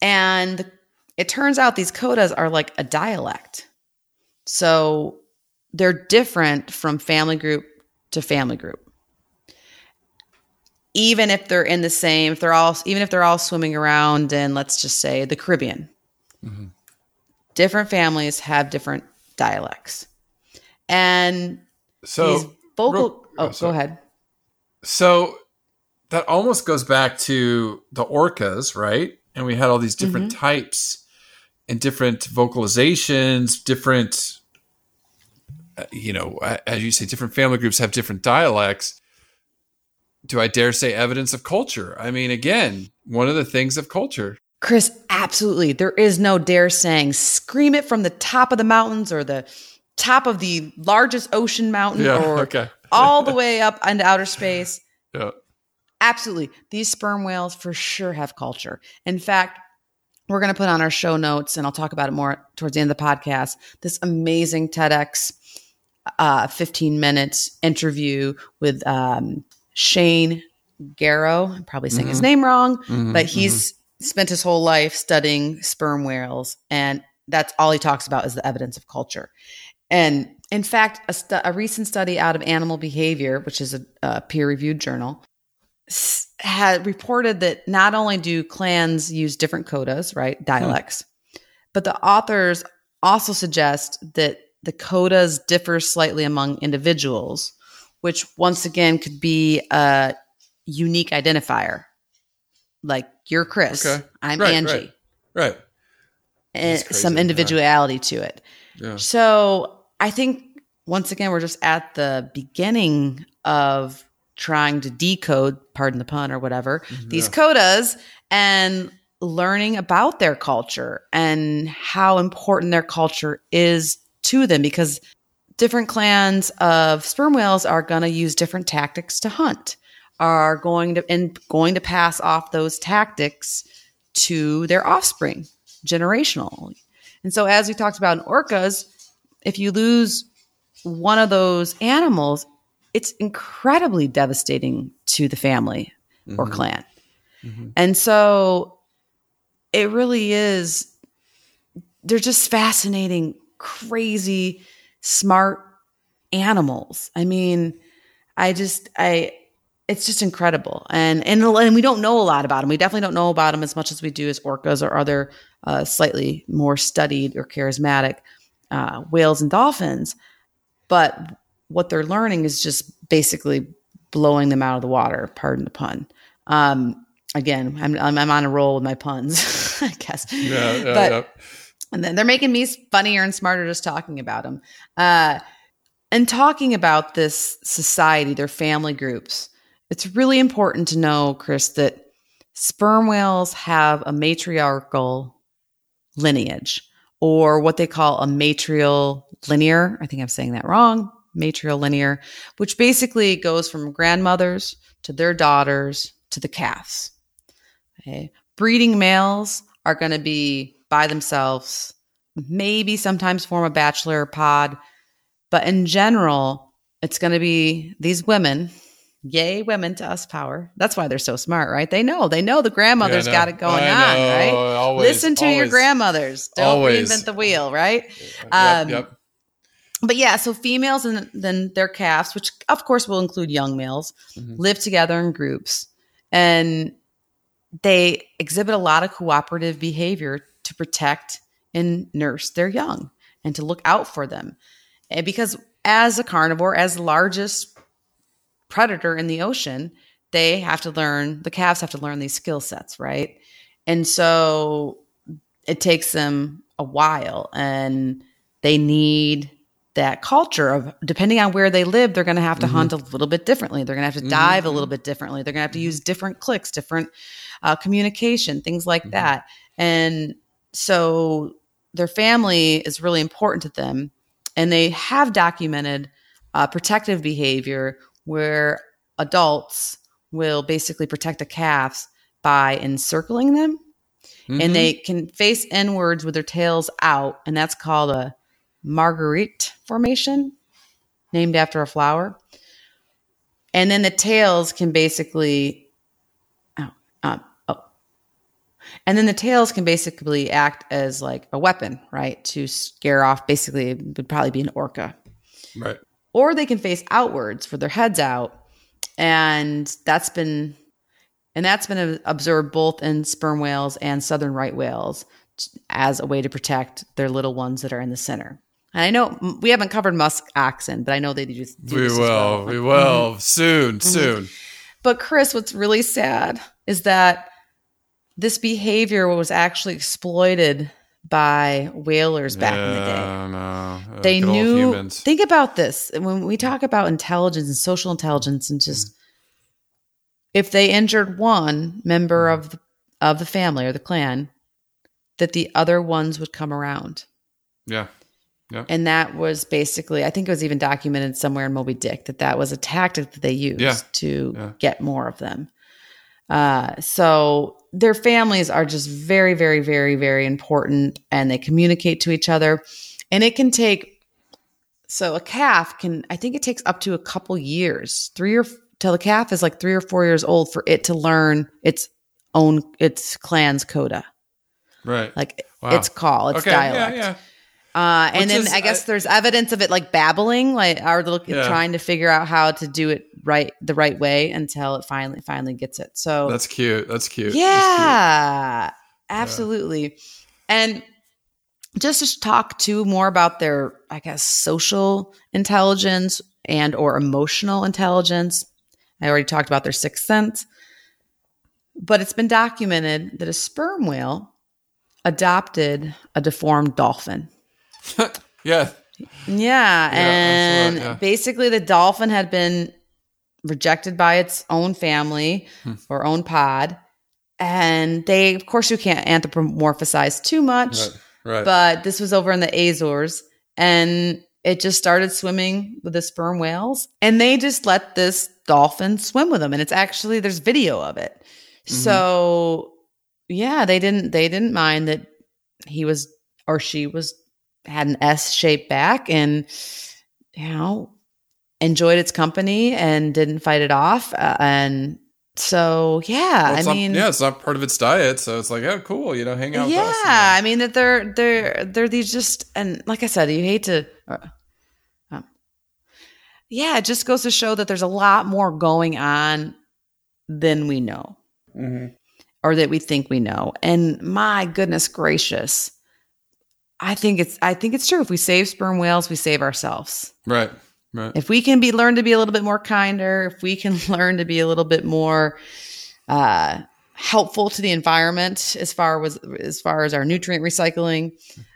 And it turns out these codas are like a dialect. So they're different from family group to family group. Even if they're in the same, if they're all, even if they're all swimming around in, let's just say, the Caribbean, Mhm. different families have different dialects. And So these vocal, real- oh, oh, go ahead. So that almost goes back to the orcas, right? And we had all these different Mm-hmm. types and different vocalizations, different, uh, you know, as you say, different family groups have different dialects. Do I dare say evidence of culture? I mean, again, one of the things of culture. Chris, absolutely. There is no dare saying scream it from the top of the mountains or the top of the largest ocean mountain Yeah. or Okay. All the way up into outer space. Yeah. Absolutely. These sperm whales for sure have culture. In fact, we're going to put on our show notes and I'll talk about it more towards the end of the podcast. This amazing TEDx uh, 15 minutes interview with um, Shane Gero. I'm probably saying his name wrong, Mhm, but he's spent his whole life studying sperm whales. And that's all he talks about is the evidence of culture. And in fact, a, stu- a recent study out of Animal Behavior, which is a, a peer reviewed journal, s- had reported that not only do clans use different codas, right, hmm. dialects, but the authors also suggest that the codas differ slightly among individuals, which once again could be a unique identifier. Like you're Chris, Okay. I'm Right, Angie, right. Right. and That's crazy, some yeah. individuality to it. Yeah. So I think once again, we're just at the beginning of trying to decode, pardon the pun or whatever, mm-hmm. these codas and learning about their culture and how important their culture is to them because different clans of sperm whales are going to use different tactics to hunt are going to and going to pass off those tactics to their offspring generationally. And so, as we talked about in orcas, if you lose one of those animals, it's incredibly devastating to the family or Mhm. clan. Mhm. And so, it really is, they're just fascinating crazy smart animals. I mean, I just I it's just incredible. And and and we don't know a lot about them. We definitely don't know about them as much as we do as orcas or other uh, slightly more studied or charismatic uh, whales and dolphins. But what they're learning is just basically blowing them out of the water. Pardon the pun. Um, again, I'm, I'm, I'm on a roll with my puns, I guess. Yeah, yeah, but yeah. and then they're making me funnier and smarter just talking about them. Uh, and talking about this society, their family groups. It's really important to know, Chris, that sperm whales have a matriarchal lineage or what they call a matrial linear. I think I'm saying that wrong. Matrial linear, which basically goes from grandmothers to their daughters to the calves. Okay. Breeding males are going to be by themselves, maybe sometimes form a bachelor pod, but in general, it's going to be these women. Yay, women to us power. That's why they're so smart, right? They know. They know the grandmother's Yeah, know. got it going I on, know. right? Always, Listen to your grandmothers. Don't Always. reinvent the wheel, right? Yep, Um, yep. But yeah, so females and then their calves, which of course will include young males, Mhm. live together in groups and they exhibit a lot of cooperative behavior to protect and nurse their young and to look out for them. And because as a carnivore, as the largest predator in the ocean, they have to learn, the calves have to learn these skill sets, right? And so it takes them a while and they need that culture of depending on where they live, they're going to have to Mhm. hunt a little bit differently. They're going to have to Mhm, dive a little bit differently. They're going to have to use different clicks, different uh, communication, things like Mhm. that. And so their family is really important to them. And they have documented uh, protective behavior where adults will basically protect the calves by encircling them Mhm. and they can face inwards with their tails out, and that's called a marguerite formation, named after a flower. And then the tails can basically, oh, um, oh, and then the tails can basically act as like a weapon, right, to scare off. Basically, it would probably be an orca, right. Or they can face outwards with their heads out, and that's been and that's been observed both in sperm whales and southern right whales as a way to protect their little ones that are in the center. And I know we haven't covered musk oxen, but I know they do, do We this as will. well. Mm-hmm. We will soon. Soon. But Chris, what's really sad is that this behavior was actually exploited by whalers back in the day. No. Uh, they knew humans. think about this when we talk about intelligence and social intelligence and just Mm-hmm. if they injured one member of the, of the family or the clan that the other ones would come around yeah. and that was basically i think it was even documented somewhere in moby dick that that was a tactic that they used Yeah. to Yeah. get more of them uh, so their families are just very very very very important and they communicate to each other and it can take so a calf can i think it takes up to a couple years three or till the calf is like three or four years old for it to learn its own its clan's coda Right. like Wow. its call its okay. dialect Yeah. Yeah. Uh, and Which then is- I guess I- there's evidence of it like babbling, like are look, Yeah. trying to figure out how to do it right the right way until it finally finally gets it. So That's cute. That's cute. That's yeah, absolutely. And just to talk too more about their, I guess, social intelligence and or emotional intelligence. I already talked about their sixth sense, but it's been documented that a sperm whale adopted a deformed dolphin. Cute. yeah. Yeah, and right, yeah. basically the dolphin had been rejected by its own family Hmm. or own pod, and they, of course, you can't anthropomorphize too much, Right. Right. but this was over in the Azores, and it just started swimming with the sperm whales, and they just let this dolphin swim with them, and it's actually there's video of it. Mm-hmm. So, yeah, they didn't they didn't mind that he was or she was had an S shaped back and you know enjoyed its company and didn't fight it off uh, and So yeah, Well, I it's not- mean, yeah, it's not part of its diet, so it's like, oh, cool, you know, hang out. yeah, with us. I mean that they're they're they're these just and like I said, you hate to. Uh, um, yeah, it just goes to show that there's a lot more going on than we know Mhm. or that we think we know. And my goodness gracious, I think it's I think it's true. If we save sperm whales, we save ourselves. Right, right. If we can be learn to be a little bit more kinder, if we can learn to be a little bit more uh, helpful to the environment as far as as far as our nutrient recycling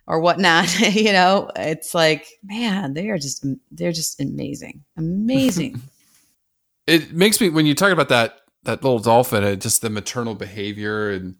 or whatnot, you know, it's like man, they are just they're just amazing, amazing. it makes me when you talk about that that little dolphin, it just the maternal behavior and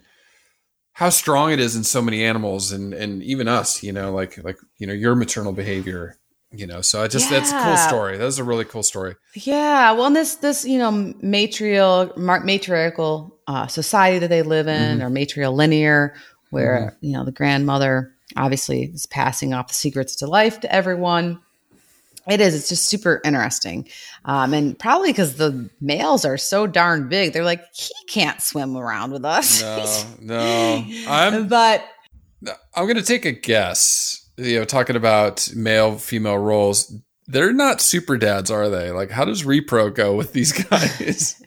how strong it is in so many animals and and even us, you know, like like you know your maternal behavior, you know. So I just that's a cool Yeah. story. That's a really cool story. Yeah, well, and this this you know matrial mar- matriarchal uh, society that they live in, or matrilinear, where you know the grandmother obviously is passing off the secrets to life to everyone. It is. It's just super interesting, um, and probably because the males are so darn big, they're like he can't swim around with us. No, no. I'm but I'm gonna take a guess. You know, talking about male female roles. They're not super dads, are they? Like, how does repro go with these guys?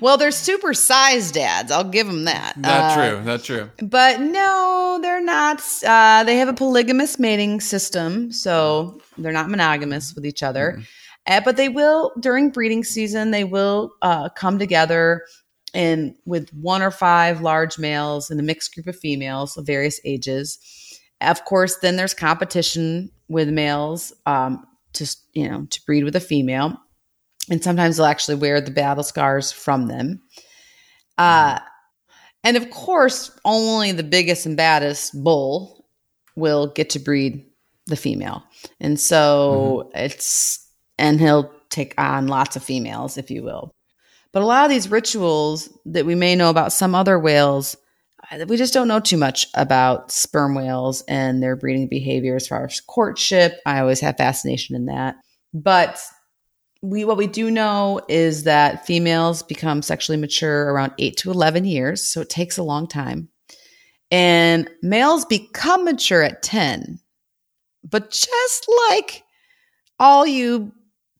well, they're super sized dads. I'll give them that. not Uh, true. Not true. But no, they're not. Uh, they have a polygamous mating system, so they're not monogamous with each other. Uh, but they will during breeding season. They will uh, come together and with one or five large males and a mixed group of females of various ages. Of course, then there's competition with males um, to you know to breed with a female, and sometimes they'll actually wear the battle scars from them. Uh, and of course, only the biggest and baddest bull will get to breed the female. And so mm-hmm. it's, and he'll take on lots of females, if you will. But a lot of these rituals that we may know about some other whales, we just don't know too much about sperm whales and their breeding behavior as far as courtship. I always have fascination in that. But we what we do know is that females become sexually mature around 8 to 11 years so it takes a long time and males become mature at 10 but just like all you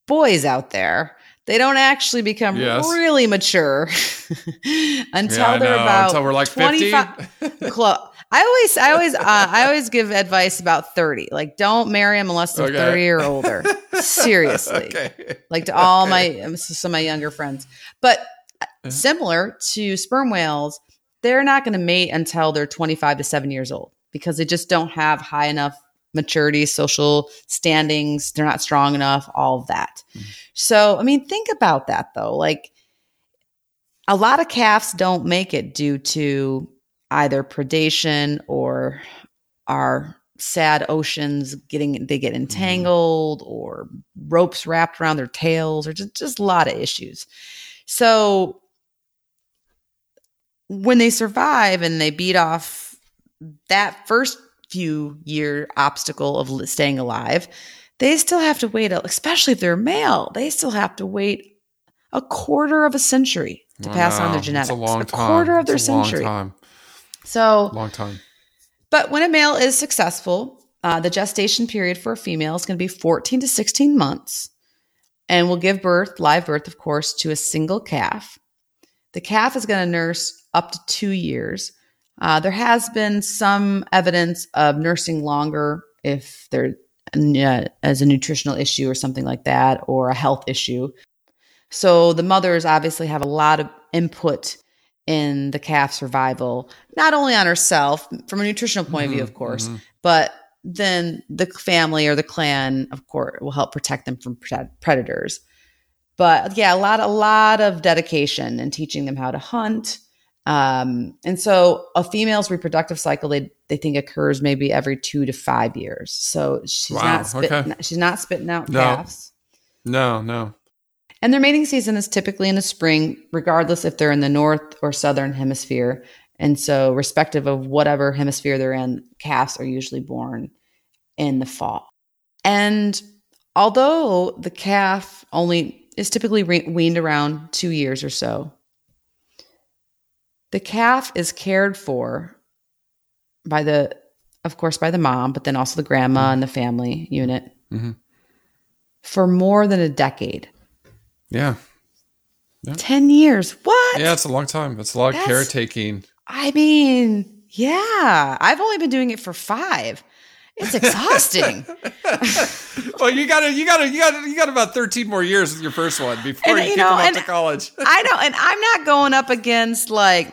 boys out there they don't actually become Yes. really mature until Yeah, they're know. about Until we're like 50. 25 Clo- I always, I always, uh, I always give advice about thirty. Like, don't marry them unless they're Okay. thirty or older. Seriously, okay. like to all my um, some of my younger friends. But uh, similar to sperm whales, they're not going to mate until they're 25 to 7 years old because they just don't have high enough maturity, social standings, they're not strong enough, all of that. Mm-hmm. So, I mean, think about that though. Like a lot of calves don't make it due to either predation or our sad oceans getting they get mm-hmm. entangled or ropes wrapped around their tails or just, just a lot of issues so when they survive and they beat off that first few year obstacle of staying alive they still have to wait especially if they're male they still have to wait a quarter of a century to pass on Wow, their genetics a long time. quarter of their a long century time. so Long time. but when a male is successful, uh, the gestation period for a female is going to be 14 to 16 months and will give birth, live birth, of course, to a single calf. The calf is going to nurse up to two years. Uh, there has been some evidence of nursing longer if there uh, as a nutritional issue or something like that, or a health issue. So the mothers obviously have a lot of input in the calf survival, not only on herself from a nutritional point of view, of course, but then the family or the clan, of course, will help protect them from pred- predators. But yeah, a lot, a lot of dedication and teaching them how to hunt. Um, and so a female's reproductive cycle, they they think occurs maybe every two to five years. So she's Wow, not spitting, okay. she's not spitting out No. calves. No, no. And their mating season is typically in the spring, regardless if they're in the north or southern hemisphere. And so, respective of whatever hemisphere they're in, calves are usually born in the fall. And although the calf only is typically re- weaned around two years or so, The calf is cared for by the, of course, by the mom, but then also the grandma and the family unit Mhm. for more than a decade. Yeah. 10 years. What? Yeah, it's a long time. It's a lot of caretaking. I mean, yeah. I've only been doing it for five. It's exhausting. well, you gotta, you gotta, you gotta, you got about thirteen more years with your first one before And, you, you kick know, them off to college. I know. And I'm not going up against like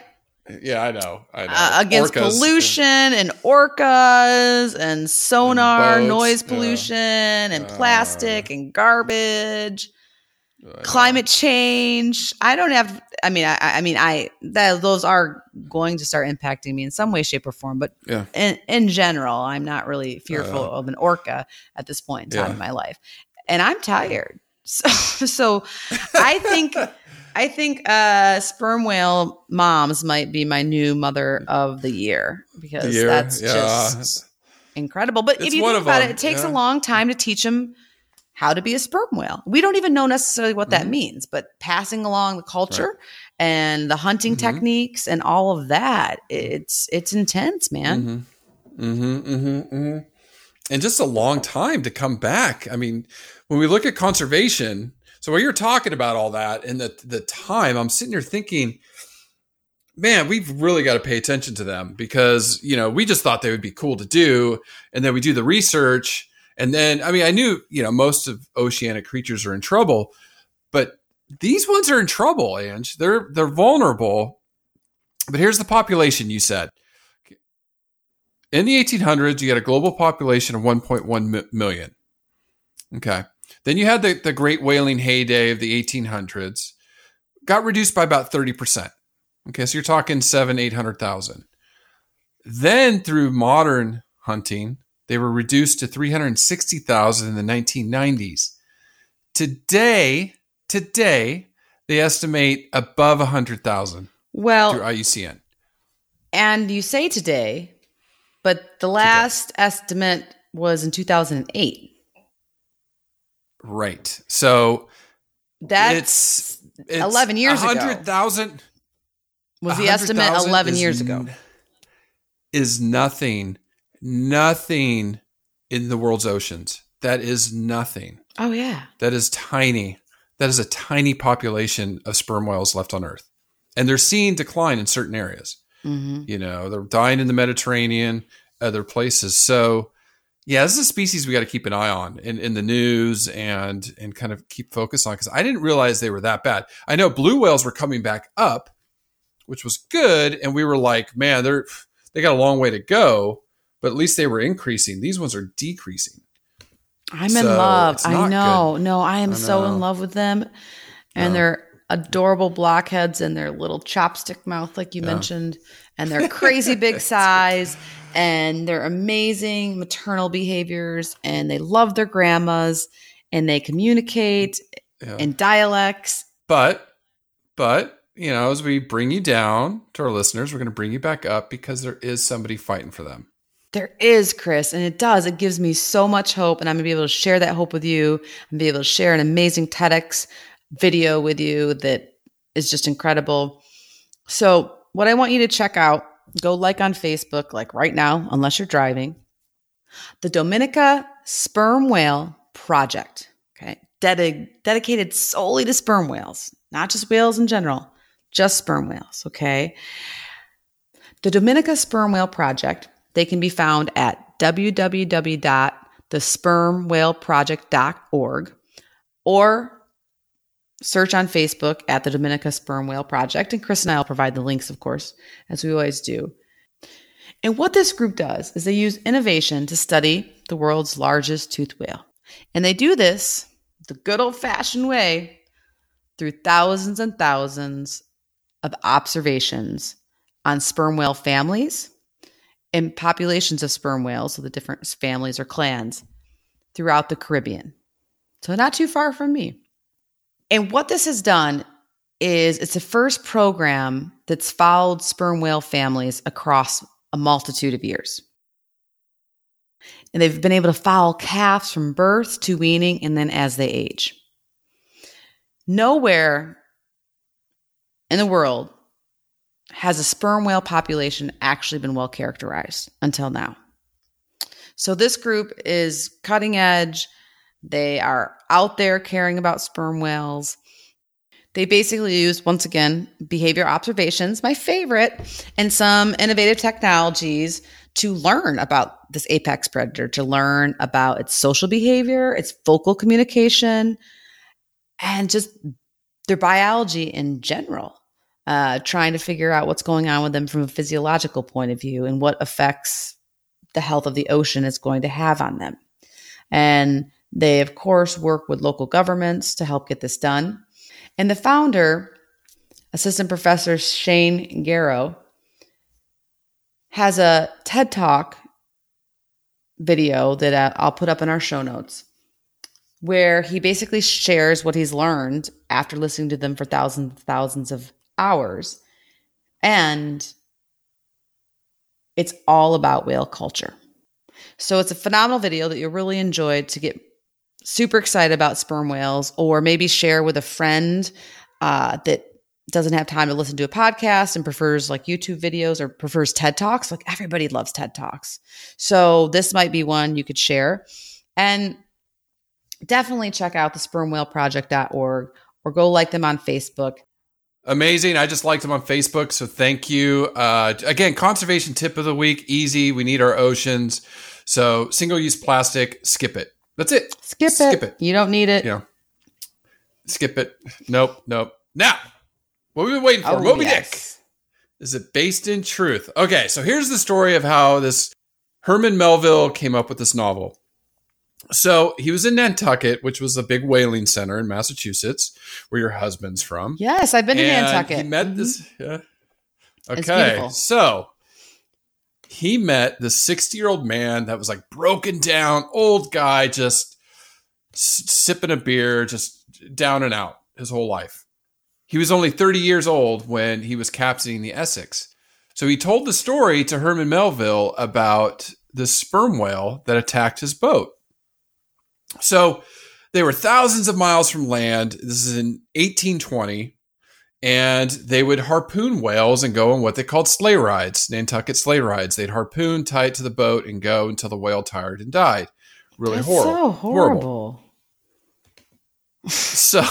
yeah, I know. I know. uh, against Orcas. pollution and orcas and sonar, boats, noise yeah. pollution and Uh, plastic and garbage, climate change. I don't have. I mean, I, I mean, I that those are going to start impacting me in some way, shape, or form. But Yeah. in in general, I'm not really fearful Uh, of an orca at this point in time Yeah. in my life, and I'm tired. So, so I think. I think uh, sperm whale moms might be my new mother of the year because Year, that's yeah. just incredible. But if you think about them, it, it takes yeah. a long time to teach them how to be a sperm whale. We don't even know necessarily what that Mhm. means, but passing along the culture and the hunting Mhm. techniques and all of that, it's it's intense, man. Mm-hmm. Mm-hmm. Mm-hmm. hmm And just a long time to come back. I mean, when we look at conservation, so while you're talking about all that and the the time, I'm sitting here thinking, man, we've really got to pay attention to them because you know we just thought they would be cool to do, and then we do the research, and then I mean, I knew you know most of oceanic creatures are in trouble, but these ones are in trouble, Ange. They're they're vulnerable. But here's the population you said in the 1800s, you had a global population of 1.1 million. Okay. Then you had the, the great whaling heyday of the 1800s, got reduced by about 30%. Okay. So you're talking seven, 800,000. Then through modern hunting, they were reduced to 360,000 in the 1990s. Today, today, they estimate above 100,000 Well, through IUCN. and you say today, but the last estimate was in 2008. Right. So That's it's, it's 11 years ago. 100,000 was the estimate 11 years ago. n- Is nothing, nothing in the world's oceans. That is nothing. Oh yeah. That is tiny. That is a tiny population of sperm whales left on Earth. And they're seeing decline in certain areas. hmm You know, they're dying in the Mediterranean, other places. So, yeah, this is a species we got to keep an eye on in, in the news and and kind of keep focus on because I didn't realize they were that bad. I know blue whales were coming back up, which was good, and we were like, man, they're they got a long way to go, but at least they were increasing. These ones are decreasing. I'm in love. I know. No, I am I so in love with them. And Yeah. they're adorable blockheads and their little chopstick mouth, like you Yeah. mentioned, and their crazy big size and they're amazing maternal behaviors. And they love their grandmas and they communicate Yeah. in dialects. But, but, you know, as we bring you down to our listeners, we're going to bring you back up because there is somebody fighting for them. There is, Chris, and it does. It gives me so much hope, and I'm gonna be able to share that hope with you and be able to share an amazing TEDx video with you that is just incredible. So, what I want you to check out, go like on Facebook, like right now, unless you're driving, the Dominica Sperm Whale Project. Okay, Dedi- dedicated solely to sperm whales, not just whales in general, just sperm whales. Okay. The Dominica Sperm Whale Project, they can be found at www.thespermwhaleproject.org or search on Facebook at the Dominica Sperm Whale Project. And Chris and I will provide the links, of course, as we always do. And what this group does is they use innovation to study the world's largest toothed whale. And they do this the good old fashioned way through thousands and thousands of observations on sperm whale families and populations of sperm whales, so the different families or clans throughout the Caribbean. So, not too far from me. And what this has done is it's the first program that's followed sperm whale families across a multitude of years. And they've been able to follow calves from birth to weaning and then as they age. Nowhere in the world has a sperm whale population actually been well characterized until now. So this group is cutting edge. They are out there caring about sperm whales. They basically use, once again, behavior observations, my favorite, and some innovative technologies to learn about this apex predator, to learn about its social behavior, its vocal communication, and just their biology in general. Uh, trying to figure out what's going on with them from a physiological point of view and what effects the health of the ocean is going to have on them. And they, of course, work with local governments to help get this done. And the founder, Assistant Professor Shane Gero, has a TED Talk video that uh, I'll put up in our show notes where he basically shares what he's learned after listening to them for thousands and thousands of hours. And it's all about whale culture. So it's a phenomenal video that you'll really enjoy to get super excited about sperm whales or maybe share with a friend uh, that doesn't have time to listen to a podcast and prefers like YouTube videos or prefers TED Talks. Like everybody loves TED Talks. So this might be one you could share. And definitely check out the spermwhaleproject.org or go like them on Facebook. Amazing. I just liked them on Facebook. So thank you. Uh, again, conservation tip of the week easy. We need our oceans. So single use plastic, skip it. That's it. Skip it. Skip it. You don't need it. Yeah. skip it. Nope. Nope. Now, what we've been waiting for Oh, Moby yes. Dick. Is it based in truth? Okay. So here's the story of how this Herman Melville came up with this novel. So he was in Nantucket, which was a big whaling center in Massachusetts, where your husband's from. Yes, I've been to Nantucket. He met Mhm. this. Yeah. Okay. So he met this 60 year old man that was like broken down, old guy, just s- sipping a beer, just down and out his whole life. He was only 30 years old when he was captaining the Essex. So he told the story to Herman Melville about the sperm whale that attacked his boat. So they were thousands of miles from land. This is in 1820. And they would harpoon whales and go on what they called sleigh rides, Nantucket sleigh rides. They'd harpoon, tie it to the boat, and go until the whale tired and died. Really That's horrible. so horrible. So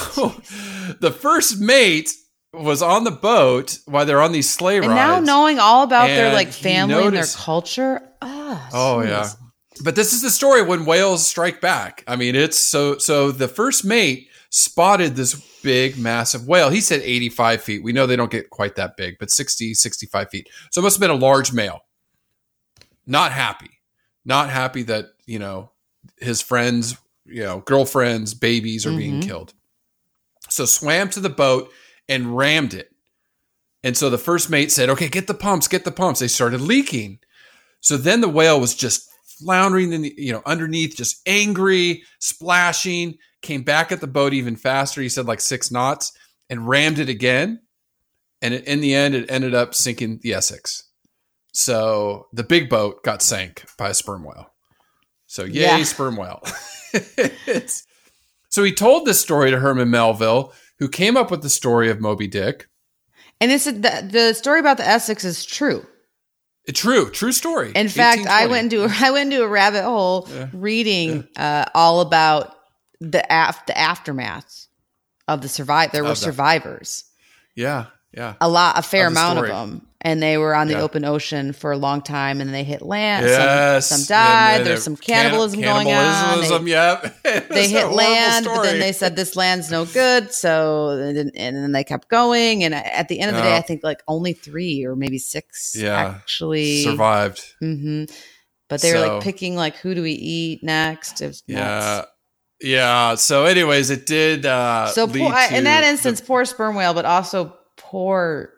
the first mate was on the boat while they're on these sleigh And rides. now knowing all about their like family and their culture. Ah, Oh jeez. yeah. But this is the story when whales strike back. I mean, it's so so the first mate spotted this big massive whale. He said 85 feet. We know they don't get quite that big, but 60, 65 feet. So it must have been a large male. Not happy. Not happy that, you know, his friends, you know, girlfriends, babies are being Mhm. killed. So swam to the boat and rammed it. And so the first mate said, "Okay, get the pumps, get the pumps." They started leaking. So then the whale was just floundering in the, you know, underneath, just angry, splashing, came back at the boat even faster. He said like six knots and rammed it again. And it, in the end, it ended up sinking the Essex. So the big boat got sank by a sperm whale. So yay, Yeah. sperm whale. So he told this story to Herman Melville, who came up with the story of Moby Dick. And this is the, the story about the Essex is true. True, true story. In fact, I went into I went into a rabbit hole reading uh, all about the af- the aftermath of the survive. There were survivors, Yeah, yeah. a lot, a fair Of amount of them, and they were on the Yeah. open ocean for a long time, and they hit land. Yes. Some, some died. There's the some canni- cannibalism going on. Cannibalism, They, yep. They hit land, but then they said this land's no good. So and then they kept going. And at the end of the day, I think like only three or maybe six Yeah. actually survived. hmm But they were like picking like who do we eat next? Yeah. nuts. Yeah. So, anyways, it did. Uh, So poor, I- in that the instance, poor sperm whale, but also poor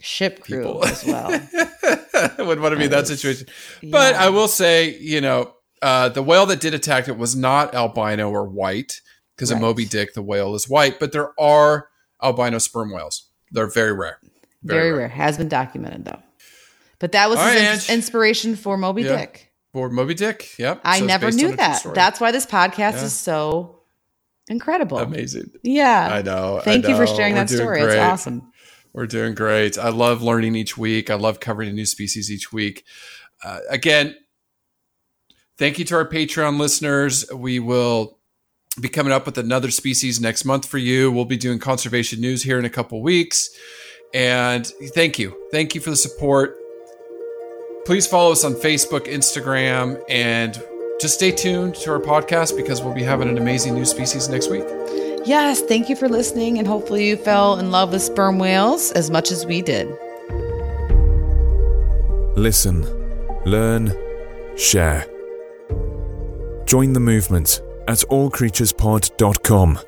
ship crew people as well. would want to be in that situation. But I will say, you know, uh, the whale that did attack it was not albino or white because in Right. Moby Dick, the whale is white, but there are albino sperm whales. They're very rare. Very, rare. Has been documented though. But that was right, in- Ange. inspiration for Moby Yeah. Dick. For Moby Dick. Yep. I So never knew on a true that. That's why this podcast Yeah. is so incredible. amazing. Yeah. I know. I Thank you for sharing We're that story. great. It's awesome. We're doing great. I love learning each week. I love covering a new species each week. Uh, again, thank you to our Patreon listeners. We will be coming up with another species next month for you. We'll be doing conservation news here in a couple weeks. And thank you. Thank you for the support. Please follow us on Facebook, Instagram, and just stay tuned to our podcast because we'll be having an amazing new species next week. Yes, thank you for listening, and hopefully you fell in love with sperm whales as much as we did. Listen, learn, share. Join the movement at allcreaturespod.com.